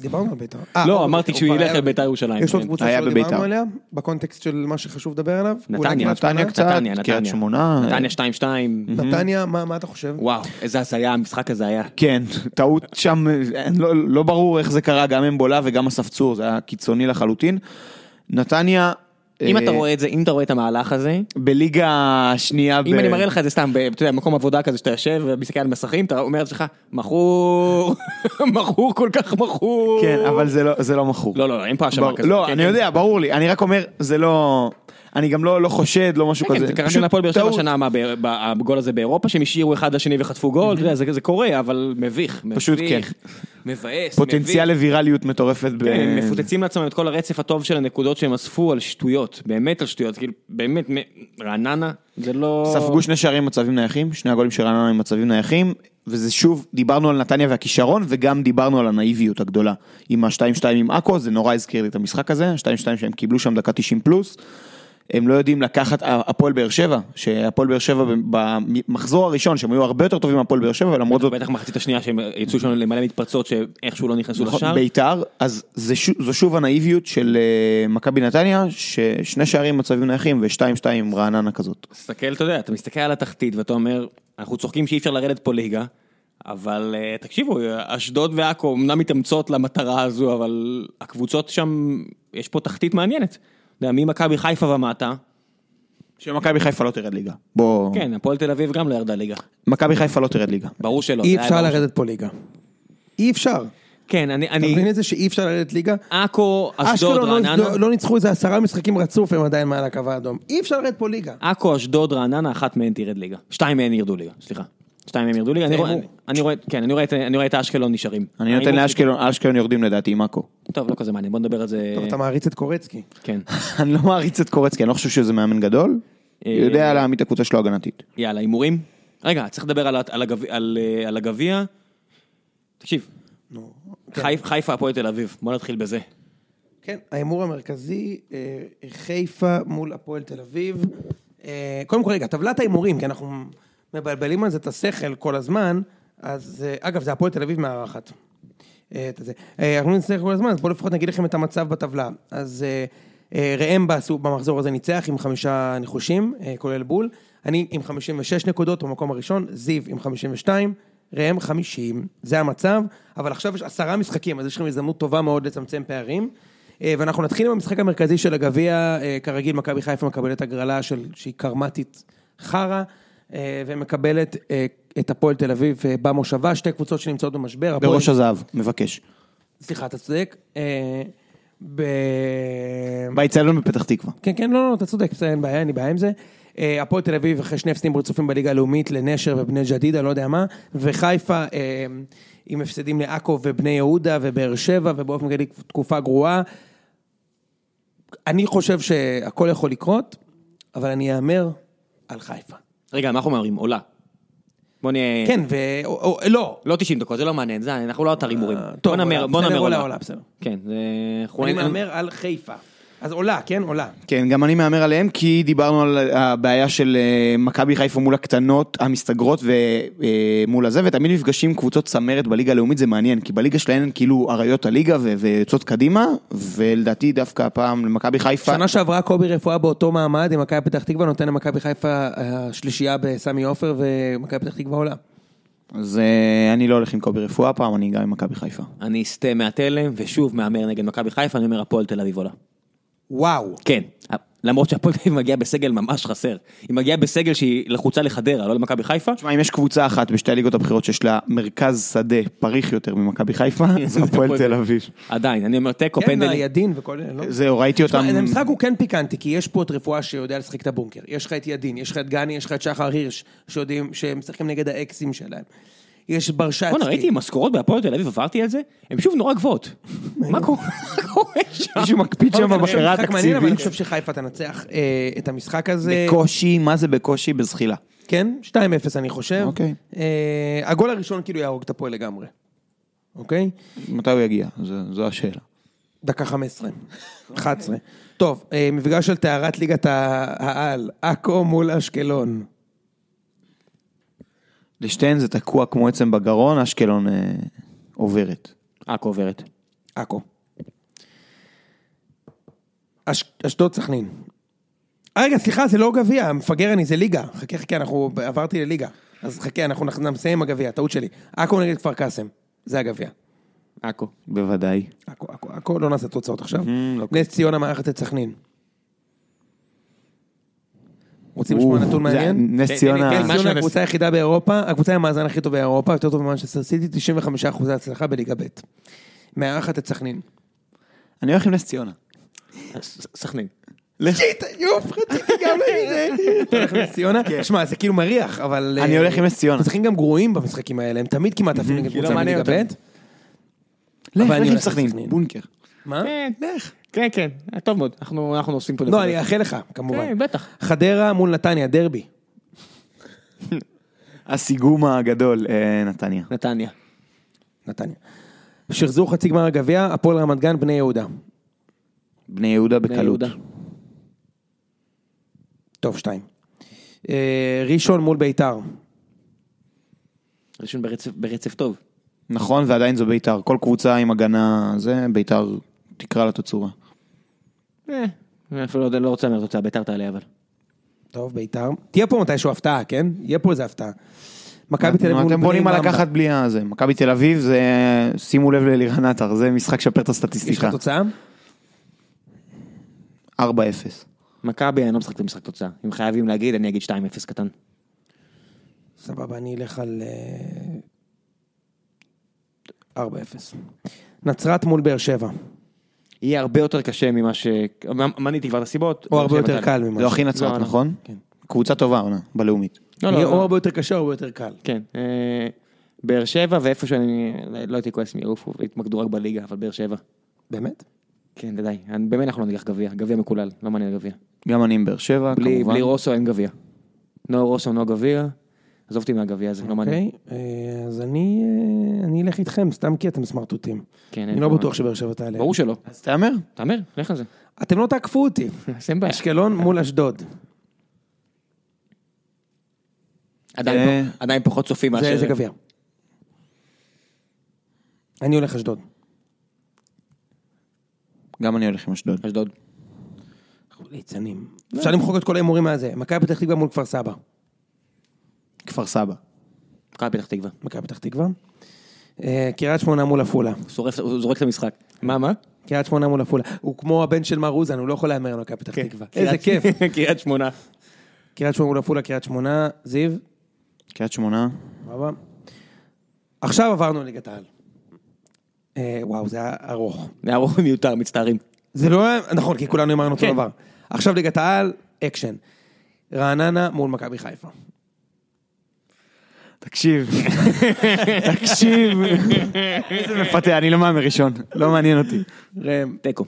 Speaker 1: דיברנו על בית"ר. אה,
Speaker 2: לא,
Speaker 1: הוא-
Speaker 2: אמרתי
Speaker 1: הוא
Speaker 2: שהוא ילך לבית"ר ירושלים.
Speaker 1: יש עוד
Speaker 2: כן.
Speaker 1: קבוצה שלא
Speaker 3: בבית"ר.
Speaker 1: דיברנו עליה, בקונטקסט של מה שחשוב לדבר עליו.
Speaker 2: נתניה?
Speaker 3: נתניה קצת, קריית. שמונה.
Speaker 2: נתניה 2-2.
Speaker 1: נתניה, מה אתה חושב?
Speaker 2: וואו, איזה הזיה המשחק הזה היה.
Speaker 3: כן, טעות שם, לא, לא ברור איך זה קרה, גם אמבולה וגם אסף צור, זה היה קיצוני לחלוטין. נתניה...
Speaker 2: אם
Speaker 3: אה,
Speaker 2: אתה רואה את זה, אם אתה רואה את המהלך הזה,
Speaker 3: בליגה השנייה...
Speaker 2: אם אני מראה לך את זה סתם, אתה יודע, במקום עבודה כזה שאתה יושב ומסתכל על מסכים, אתה אומר לעצמך, מכור, *laughs* מכור כל כך מכור.
Speaker 3: כן, אבל זה לא, לא מכור.
Speaker 2: לא, לא, אין פה האשמה כזאת.
Speaker 3: לא,
Speaker 2: כן,
Speaker 3: אני
Speaker 2: כן.
Speaker 3: יודע, ברור לי, אני רק אומר, זה לא... אני גם לא, לא חושד, לא משהו
Speaker 2: כן,
Speaker 3: כזה.
Speaker 2: כן, זה קרה גם להפועל באר שבע. שנה, הגול הזה באירופה, שהם השאירו אחד לשני וחטפו גול, זה קורה, אבל מביך.
Speaker 3: פשוט כן.
Speaker 2: מבאס,
Speaker 3: פוטנציאל. לווירליות מטורפת.
Speaker 2: כן, הם מפוצצים לעצמם את כל הרצף הטוב של הנקודות שהם אספו על שטויות, באמת על שטויות, כאילו, באמת, רעננה, זה לא...
Speaker 3: ספגו שני שערים מצבים נייחים, שני הגולים של רעננה עם מצבים נייחים, וזה שוב, דיברנו על נתניה והכישרון, וגם דיברנו על הנאיביות הגדולה. עם ה-2-2 עם עכו, זה נורא הזכיר לי את המשחק הזה, ה-2-2 שהם קיבלו שם דקה 90 פלוס. הם לא יודעים לקחת, הפועל באר שבע, שהפועל באר שבע במחזור הראשון, שהם היו הרבה יותר טובים מהפועל באר שבע, ולמרות זאת
Speaker 2: בטח מחצית השנייה שהם יצאו שם למלא מתפרצות שאיכשהו לא נכנסו
Speaker 3: נכון,
Speaker 2: לשער.
Speaker 3: בית"ר, אז זה שוב, זו שוב הנאיביות של אה, מכבי נתניה, ששני שערים מצבים נייחים ו-2-2 עם רעננה כזאת.
Speaker 2: תסתכל, אתה יודע, אתה מסתכל על התחתית ואתה אומר, אנחנו צוחקים שאי אפשר לרדת פה ליגה, אבל אה, תקשיבו, אשדוד ועכו אמנם מתאמצות למטרה הזו, אבל הקבוצות שם, יש פה תחתית מעניינת. אתה יודע, ממכבי חיפה ומטה,
Speaker 3: שמכבי חיפה לא תרד ליגה. בוא...
Speaker 2: כן, הפועל תל אביב גם לא ירדה ליגה.
Speaker 3: מכבי חיפה לא תרד ליגה.
Speaker 2: ברור שלא.
Speaker 1: אי אפשר לרדת פה ליגה. אי אפשר.
Speaker 2: כן, אני,
Speaker 1: אתה מבין
Speaker 2: אני,
Speaker 1: את זה שאי אפשר לרדת ליגה?
Speaker 2: עכו, אשדוד,
Speaker 1: אשקלון לא-
Speaker 2: רעננה,
Speaker 1: לא- לא ניצחו איזה עשרה משחקים רצוף, הם עדיין מעל הקו האדום. אי אפשר לרדת פה ליגה.
Speaker 2: עכו, אשדוד, רעננה, אחת מהן תרד ליגה. שתיים מהן ירדו ליגה, סליחה. שתיים מהן ירדו אני רואה, רואה, כן, אני רואה את- אני רואה את האשקלון נשארים.
Speaker 3: אני נותן
Speaker 2: ההימור
Speaker 3: לאשקלון, אשקלון יורדים לדעתי עם עכו.
Speaker 2: טוב, לא כזה מעניין, בוא נדבר על זה.
Speaker 1: טוב, אתה מעריץ את קורצקי.
Speaker 2: כן. *laughs*
Speaker 3: אני לא מעריץ את קורצקי, אני לא חושב שזה מאמן גדול.
Speaker 2: אה,
Speaker 3: יודע להעמיד את הקבוצה שלו הגנתית.
Speaker 2: יאללה, הימורים? רגע, צריך לדבר על אה, על הגביע. תקשיב. חי- חיפה הפועל תל אביב, בוא נתחיל בזה.
Speaker 1: כן, ההימור המרכזי, אה, חיפה מול הפועל תל אביב. קודם כל, רגע, טבלת ההימורים, כי אנחנו מבלבלים על זה את השכל כל הזמן, אז אה, אגב, זה הפועל תל אביב מארחת. אה. אה, אנחנו נצטרך כל הזמן, אז בואו לפחות נגיד לכם את המצב בטבלה. אז ראם במחזור הזה ניצח עם חמישה ניחושים, אה, כולל בול. אני עם 56 נקודות במקום הראשון, זיו עם 52, ראם 50, זה המצב, אבל עכשיו יש עשרה משחקים, אז יש לכם הזדמנות טובה מאוד לצמצם פערים. ואנחנו נתחיל עם המשחק המרכזי של הגביע, כרגיל מכבי חיפה מקבלת הגרלה של, שהיא קרמטית חרא, ומקבלת אה, את הפועל תל אביב אה, במושבה, שתי קבוצות שנמצאות במשבר. הפועל-
Speaker 3: בראש הזהב, מבקש.
Speaker 1: סליחה, אתה צודק. אה, ב...
Speaker 3: באיצטדיון בפתח תקווה.
Speaker 1: כן, כן, לא, לא, אתה צודק, בסדר, אין בעיה, אין לי בעיה עם זה. אה, הפועל תל אביב אחרי שני הפסדים רצופים בליגה הלאומית לנשר ובני ג'דידה, לא יודע מה, וחיפה אה, עם הפסדים לעכו ובני יהודה ובאר שבע, ובאופן כללי תקופה גרועה. אני חושב שהכל יכול לקרות, אבל אני אהמר על חיפה.
Speaker 2: רגע, מה אנחנו אומרים? עולה. בוא נהיה...
Speaker 1: כן, ו... או, או, לא.
Speaker 2: לא 90 דקות, זה לא מעניין, זה, אנחנו לא אתר הימורים.
Speaker 1: אה, טוב,
Speaker 2: בוא נאמר,
Speaker 1: עולה,
Speaker 2: בוא
Speaker 1: בסדר,
Speaker 2: נאמר
Speaker 1: עולה,
Speaker 2: עולה.
Speaker 1: בסדר.
Speaker 2: כן, זה... אנחנו-
Speaker 1: אני מהמר על חיפה. אז עולה, כן? עולה.
Speaker 3: כן, גם אני מהמר עליהם, כי דיברנו על הבעיה של אה, מכבי חיפה מול הקטנות המסתגרות ומול הזה, ותמיד נפגשים קבוצות צמרת בליגה הלאומית, זה מעניין, כי בליגה שלהן הן כאילו אריות הליגה ויוצאות קדימה, ולדעתי דווקא הפעם למכבי חיפה,
Speaker 1: שנה שעברה קובי רפואה באותו מעמד עם מכבי פתח תקווה, נותן למכבי חיפה השלישייה בסמי עופר, ומכבי פתח תקווה עולה.
Speaker 3: אז אה, אני לא הולך עם קובי רפואה, הפעם אני גם עם מכבי חיפה.
Speaker 2: אני אסטה מהתלם, ושוב מהמר נגד מכבי חיפה, אני אומר הפועל תל אביב עולה.
Speaker 1: וואו.
Speaker 2: כן, למרות שהפועל תל אביב מגיעה בסגל ממש חסר. היא מגיעה בסגל שהיא לחוצה לחדרה, לא למכבי חיפה.
Speaker 3: תשמע, אם יש קבוצה אחת בשתי הליגות הבכירות שיש לה מרכז שדה פריך יותר ממכבי חיפה, *laughs* זה הפועל תל אביב.
Speaker 2: עדיין, אני אומר תיקו,
Speaker 1: כן,
Speaker 2: פנדלים.
Speaker 1: ידין וכל אלה, לא?
Speaker 3: זהו, ראיתי אותם...
Speaker 1: המשחק הוא כן פיקנטי, כי יש פה את רפואה שיודע לשחק את הבונקר. יש לך את ידין, יש לך את גני, יש לך את שחר הירש, שיודעים, שהם משחקים נגד האקסים שלהם. יש ברשצקי.
Speaker 2: בוא'נה, ראיתי משכורות בהפועל תל אביב, עברתי על זה, הן שוב נורא גבוהות. *laughs* מה קורה מה קורה שם?
Speaker 3: מישהו מקפיד שם בבקרה
Speaker 1: משחק מעניין, אבל אני
Speaker 3: התקציבית.
Speaker 1: חושב שחיפה תנצח אה, את המשחק הזה.
Speaker 3: בקושי, מה זה בקושי? בזחילה.
Speaker 1: כן, 2-0 אני חושב.
Speaker 3: אוקיי.
Speaker 1: אה, הגול הראשון כאילו יהרוג את הפועל לגמרי. אוקיי?
Speaker 3: מתי הוא יגיע? זו- השאלה.
Speaker 1: דקה 15, 11. טוב, אה, מפגש של טהרת ליגת העל, עכו מול אשקלון.
Speaker 3: לשתיהן זה תקוע כמו עצם בגרון, אשקלון אה, עוברת.
Speaker 2: עכו עוברת.
Speaker 1: עכו. אש- אשדוד סכנין. אה, רגע, סליחה, זה לא גביע, מפגר אני, זה ליגה. חכה, חכה, אנחנו, עברתי לליגה. אז חכה, אנחנו נח- נסיים עם הגביע, טעות שלי. עכו נגד כפר קאסם, זה הגביע.
Speaker 2: עכו.
Speaker 3: בוודאי.
Speaker 1: עכו, עכו, עכו, לא נעשה תוצאות עכשיו.
Speaker 3: לא.
Speaker 1: נס ציונה מארחת את סכנין. רוצים לשמוע נתון מעניין?
Speaker 3: נס
Speaker 2: כן,
Speaker 3: ציונה...
Speaker 2: כן,
Speaker 1: נס
Speaker 2: משהו
Speaker 1: ציונה
Speaker 2: נס-
Speaker 1: הקבוצה היחידה באירופה, הקבוצה עם המאזן הכי טוב באירופה, יותר טוב ממנצ'סטר סיטי, 95 אחוזי הצלחה בליגה ב'. מארחת את סכנין.
Speaker 3: אני הולך עם נס ציונה.
Speaker 2: סכנין.
Speaker 1: שיט, יופ, רציתי גם להגיד זה. אתה הולך לנס ציונה? שמע, זה כאילו מריח, אבל...
Speaker 3: אני
Speaker 1: אה,
Speaker 3: הולך עם נס ציונה.
Speaker 1: משחקים גם גרועים במשחקים האלה, הם תמיד כמעט עפים נגד
Speaker 2: כי לא
Speaker 1: קבוצה מליגה ב'.
Speaker 3: לך, לך עם סכנין. בונקר.
Speaker 1: מה?
Speaker 2: כן, כן, כן, טוב מאוד, אנחנו אנחנו עושים פה...
Speaker 1: לא, אני אאחל לך, כמובן.
Speaker 2: כן, בטח.
Speaker 1: חדרה מול נתניה, דרבי. *laughs*
Speaker 3: הסיגום הגדול, אה, נתניה.
Speaker 2: נתניה.
Speaker 1: נתניה. שחזור חצי גמר הגביע, הפועל רמת גן, בני יהודה.
Speaker 3: בני יהודה
Speaker 2: בני
Speaker 3: בקלות.
Speaker 2: יהודה.
Speaker 1: טוב, שתיים. אה, ראשון מול ביתר.
Speaker 2: ראשון ברצף- ברצף טוב.
Speaker 3: נכון, ועדיין זו ביתר. כל קבוצה עם הגנה, זה, ביתר תקרא לה תצורה.
Speaker 2: אה, אני אפילו לא- לא רוצה להמר תוצאה, ביתר תעלה אבל.
Speaker 1: טוב, ביתר. תהיה פה מתישהו הפתעה, כן? יהיה פה איזה הפתעה. מכבי תל אביב
Speaker 3: אתם בונים על
Speaker 1: במבה.
Speaker 3: לקחת בלי הזה. מכבי תל אביב זה, שימו לב לאלירן עטר, זה משחק שפר את
Speaker 1: יש לך
Speaker 3: הסטטיסטיקה.
Speaker 1: תוצאה?
Speaker 3: 4-0.
Speaker 2: מכבי, אני לא משחק את המשחק תוצאה. אם חייבים להגיד, אני אגיד 2-0 קטן.
Speaker 1: סבבה, אני אלך על אה, 4-0. נצרת מול באר שבע.
Speaker 2: יהיה הרבה יותר קשה ממה ש... מניתי כבר את הסיבות.
Speaker 1: או הרבה יותר. קל ממה
Speaker 3: לא
Speaker 1: ש-
Speaker 3: הכי
Speaker 2: לא,
Speaker 3: נצרת,
Speaker 2: לא.
Speaker 3: נכון?
Speaker 1: כן.
Speaker 3: קבוצה טובה, עונה, בלאומית.
Speaker 2: לא, לא,
Speaker 1: יהיה או
Speaker 2: לא.
Speaker 1: הרבה יותר קשה או הרבה יותר קל.
Speaker 2: כן. אה, באר שבע, ואיפה שאני... לא הייתי כועס מיעופו, והתמקדו רק בליגה, אבל באר שבע.
Speaker 1: באמת?
Speaker 2: כן, די. אני- באמת אנחנו לא ניקח גביע. גביע מקולל, לא מעניין גביע.
Speaker 3: גם אני עם באר שבע,
Speaker 2: בלי
Speaker 3: כמובן.
Speaker 2: בלי רוסו אין גביע. נו רוסו, נו גביע. עזוב אותי מהגביע הזה, לא מעניין.
Speaker 1: אוקיי, אה, אז אני אה, אני אלך איתכם, סתם כי אתם סמרטוטים.
Speaker 2: כן,
Speaker 1: אני לא בטוח. שבאר שבע תעלה.
Speaker 2: ברור שלא.
Speaker 3: אז תהמר.
Speaker 2: תאמר, לך על זה.
Speaker 1: אתם לא תעקפו אותי. *laughs*
Speaker 2: אין בעיה.
Speaker 1: אשקלון מול אשדוד.
Speaker 2: עדיין
Speaker 3: אה,
Speaker 2: פחות צופים מאשר...
Speaker 1: זה זה גביע. אני הולך אשדוד.
Speaker 3: גם אני הולך עם אשדוד.
Speaker 2: אשדוד.
Speaker 1: ליצנים. אפשר למחוק את כל ההימורים מהזה. מכבי פתח תקווה מול כפר סבא.
Speaker 3: כפר סבא.
Speaker 2: מכבי פתח תקווה.
Speaker 1: מכבי פתח תקווה. אה, קריית שמונה מול עפולה.
Speaker 2: הוא זורק את המשחק. מה, מה?
Speaker 1: קריית שמונה מול עפולה. הוא כמו הבן של מר אוזן, הוא לא יכול להמר על מכבי פתח
Speaker 2: כן.
Speaker 1: תקווה. איזה כיף. *laughs*
Speaker 2: קריית שמונה.
Speaker 1: קריית שמונה מול עפולה, קריית שמונה, זיו.
Speaker 3: קריית שמונה.
Speaker 1: סבבה. עכשיו עברנו לליגת העל. אה, וואו, זה היה ארוך.
Speaker 2: זה היה ארוך ומיותר, מצטערים.
Speaker 1: זה לא היה, נכון, כי כולנו אמרנו אותו
Speaker 2: כן.
Speaker 1: דבר. עכשיו ליגת העל, אקשן. רעננה מול מכבי חיפה.
Speaker 3: תקשיב, *laughs* תקשיב, איזה מפתה, אני לא מהמר ראשון, לא מעניין אותי.
Speaker 1: ראם,
Speaker 2: תיקו.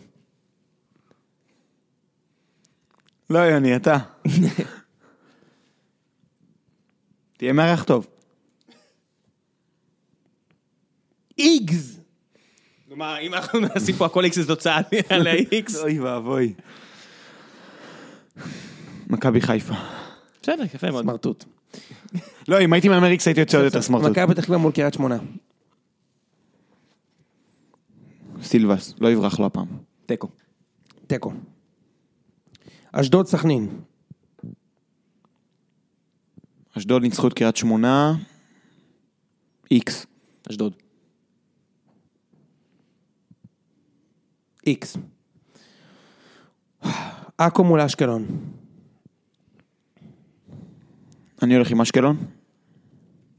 Speaker 3: לא יוני, אתה. תהיה מארח טוב.
Speaker 1: איגז!
Speaker 2: מה, אם אנחנו נשים פה הכל איקס זה תוצאה על האיקס.
Speaker 3: אוי ואבוי. מכבי חיפה.
Speaker 2: בסדר, יפה מאוד.
Speaker 1: סמרטוט.
Speaker 3: לא, אם הייתי מהמר איקס הייתי יוצא עוד יותר סמרטוט.
Speaker 1: מכבי פתח תקווה מול קריית שמונה.
Speaker 3: סילבס, לא יברח לו הפעם.
Speaker 2: תיקו.
Speaker 1: תיקו. אשדוד סכנין.
Speaker 3: אשדוד ניצחו את קריית שמונה. איקס.
Speaker 2: אשדוד.
Speaker 1: איקס. עכו מול אשקלון.
Speaker 3: אני הולך עם אשקלון.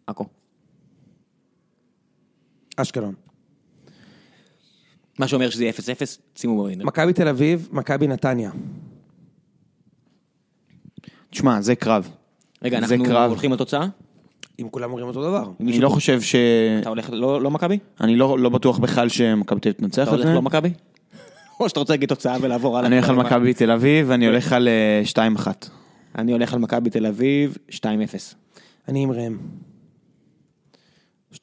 Speaker 2: עכו.
Speaker 1: אשקלון.
Speaker 2: מה שאומר שזה יהיה 0-0, שימו בווינר.
Speaker 1: מכבי תל אביב, מכבי נתניה.
Speaker 3: תשמע, זה קרב.
Speaker 2: רגע,
Speaker 3: זה
Speaker 2: אנחנו
Speaker 3: קרב.
Speaker 2: הולכים לתוצאה?
Speaker 1: אם כולם אומרים אותו דבר.
Speaker 3: אני לא חושב ש...
Speaker 2: אתה הולך לא לא מכבי?
Speaker 3: אני לא לא בטוח בכלל שמכבי תל אביב תנצח
Speaker 2: אתה
Speaker 3: את
Speaker 2: הולך
Speaker 3: זה.
Speaker 2: לא מכבי? *laughs* או שאתה רוצה להגיד תוצאה ולעבור הלאה?
Speaker 3: אני הולך על מכבי תל אביב, אני הולך על אה, 2-1.
Speaker 2: אני הולך על מכבי תל אביב, 2-0.
Speaker 1: אני עם ראם. 2-0.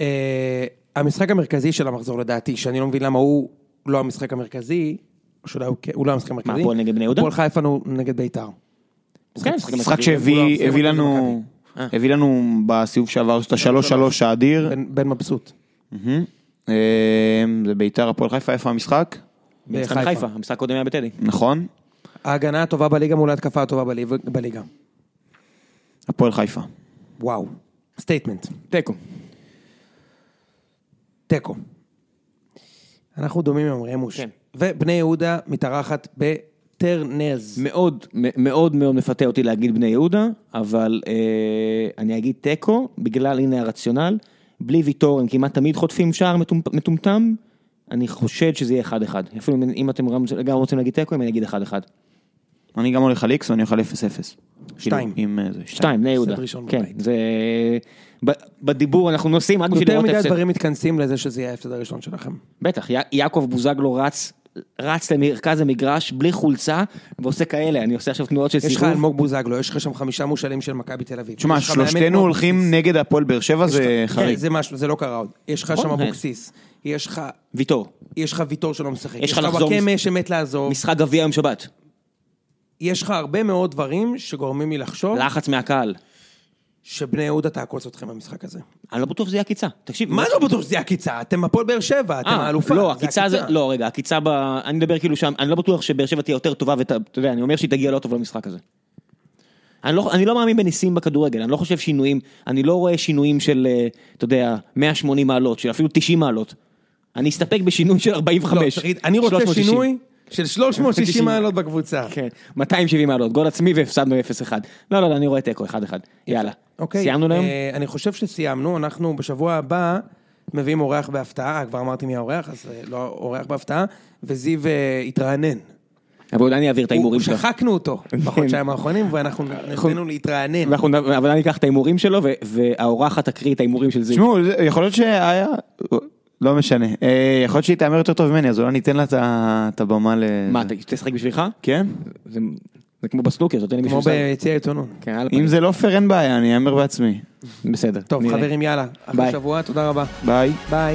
Speaker 1: אה, המשחק המרכזי של המחזור לדעתי, שאני לא מבין למה הוא לא המשחק המרכזי, או שאולי הוא כן- הוא לא המשחק המרכזי.
Speaker 2: הפועל נגד בני יהודה?
Speaker 1: הפועל חיפה נו- נגד ביתר.
Speaker 2: כן,
Speaker 3: משחק שהביא
Speaker 1: לא
Speaker 3: לנו,
Speaker 2: אה.
Speaker 3: הביא לנו בסיבוב שעבר את ה-3-3 האדיר.
Speaker 1: בן- מבסוט.
Speaker 3: אה, זה ביתר הפועל חיפה, איפה המשחק?
Speaker 2: משחק
Speaker 1: בחיפה.
Speaker 2: חיפה, המשחק הקודם היה בטדי.
Speaker 3: נכון,
Speaker 1: ההגנה הטובה בליגה מול ההתקפה הטובה בליג- בליגה.
Speaker 3: הפועל חיפה.
Speaker 1: וואו. statement.
Speaker 2: תיקו.
Speaker 1: תיקו. אנחנו זורמים עם רמוש.
Speaker 2: כן.
Speaker 1: ובני יהודה מתארחת בטרנר.
Speaker 2: מאוד מאוד מאוד מפתה אותי להגיד בני יהודה, אבל אה, אני אגיד תיקו, בגלל הנה הרציונל, בלי ויטור הם כמעט תמיד חוטפים שער מטומ- מטומטם, אני חושד שזה יהיה 1-1. אפילו אם- אם אתם גם רוצים להגיד תיקו, אני אגיד 1-1.
Speaker 3: אני גם הולך על איקס ואני הולך על 0-0.
Speaker 1: שתיים.
Speaker 3: כאילו, עם אה, זה,
Speaker 2: שתיים, בני יהודה. כן. זה... בדיבור אנחנו נוסעים רק בשביל
Speaker 1: יותר
Speaker 2: לראות
Speaker 1: מדי
Speaker 2: הפסד.
Speaker 1: דברים מתכנסים לזה שזה יהיה ההפסד הראשון שלכם.
Speaker 2: בטח, יעקב בוזגלו רץ, רץ למרכז המגרש בלי חולצה, ועושה כאלה, אני עושה עכשיו תנועות של
Speaker 1: יש לך
Speaker 2: סיבוב.
Speaker 1: אלמוג בוזגלו, יש לך שם חמישה מושאלים של מכבי תל אביב.
Speaker 3: תשמע,
Speaker 1: יש לך
Speaker 3: שלושתנו הולכים. נגד הפועל באר שבע,
Speaker 1: יש
Speaker 3: זה
Speaker 1: לך-
Speaker 3: חריג.
Speaker 1: כן, זה משהו, זה לא קרה עוד. יש לך שם
Speaker 2: כן.
Speaker 1: אבוקסיס, יש לך...
Speaker 2: ויטור,
Speaker 1: יש לך ויטור שלא משחק,
Speaker 2: יש
Speaker 1: יש
Speaker 2: לך
Speaker 1: לך
Speaker 2: לחזור
Speaker 1: וואקמה
Speaker 2: מש-
Speaker 1: שמת לעזוב,
Speaker 2: משחק גביע יום שבת,
Speaker 1: יש לך הרבה מאוד דברים שגורמים לי לחשוב
Speaker 2: לחץ מהקהל.
Speaker 1: שבני יהודה תעקוץ אתכם במשחק הזה.
Speaker 2: אני לא בטוח שזה יהיה עקיצה, תקשיב.
Speaker 1: מה לא בטוח שזה יהיה עקיצה? אתם הפועל באר שבע, אתם
Speaker 2: אה,
Speaker 1: האלופה.
Speaker 2: לא, עקיצה זה, לא רגע, עקיצה ב... אני מדבר כאילו שם, אני לא בטוח שבאר שבע תהיה יותר טובה, ואתה אתה יודע, אני אומר שהיא תגיע לא טוב למשחק הזה. אני לא, אני לא מאמין בניסים בכדורגל, אני לא חושב שינויים, אני לא רואה שינויים של, אה, אתה יודע, 180 מעלות, של אפילו 90 מעלות. אני אסתפק בשינוי של 45.
Speaker 1: לא, תגיד, אני רוצה
Speaker 2: 360.
Speaker 1: שינוי של 360
Speaker 2: 360
Speaker 1: מעלות בקבוצה.
Speaker 2: כן, 270 מעלות, גול עצמי והפסדנו 0-1. לא, לא, לא, אני רואה תיקו, 1-1. יאללה.
Speaker 1: אוקיי.
Speaker 2: סיימנו להיום?
Speaker 1: אה, אני חושב שסיימנו, אנחנו בשבוע הבא מביאים אורח בהפתעה, כבר אמרתי מי האורח, אז אה, לא אורח בהפתעה, וזיו אה, התרענן.
Speaker 2: אבל אולי אני אעביר את ההימורים שלו.
Speaker 1: שחקנו אותו בחודשיים האחרונים, ואנחנו נתנו להתרענן.
Speaker 2: ואנחנו, אבל אני אקח את ההימורים שלו, ו- והאורחת תקריא את ההימורים של זיו.
Speaker 3: תשמעו, יכול להיות שהיה... לא משנה. אה, יכול להיות שהיא תהמר יותר טוב ממני, אז אולי ניתן לה את הבמה ל...
Speaker 2: מה, אתה תשחק בשבילך?
Speaker 3: כן?
Speaker 2: זה, כמו בסנוקר, לי
Speaker 1: כמו ביציע העיתונות.
Speaker 2: כן,
Speaker 3: אם זה לא פייר אין בעיה, אני אאמר בעצמי.
Speaker 2: בסדר.
Speaker 1: טוב. חברים, יאללה. אחרי
Speaker 2: ביי.
Speaker 1: שבוע, תודה רבה.
Speaker 3: ביי.
Speaker 1: ביי.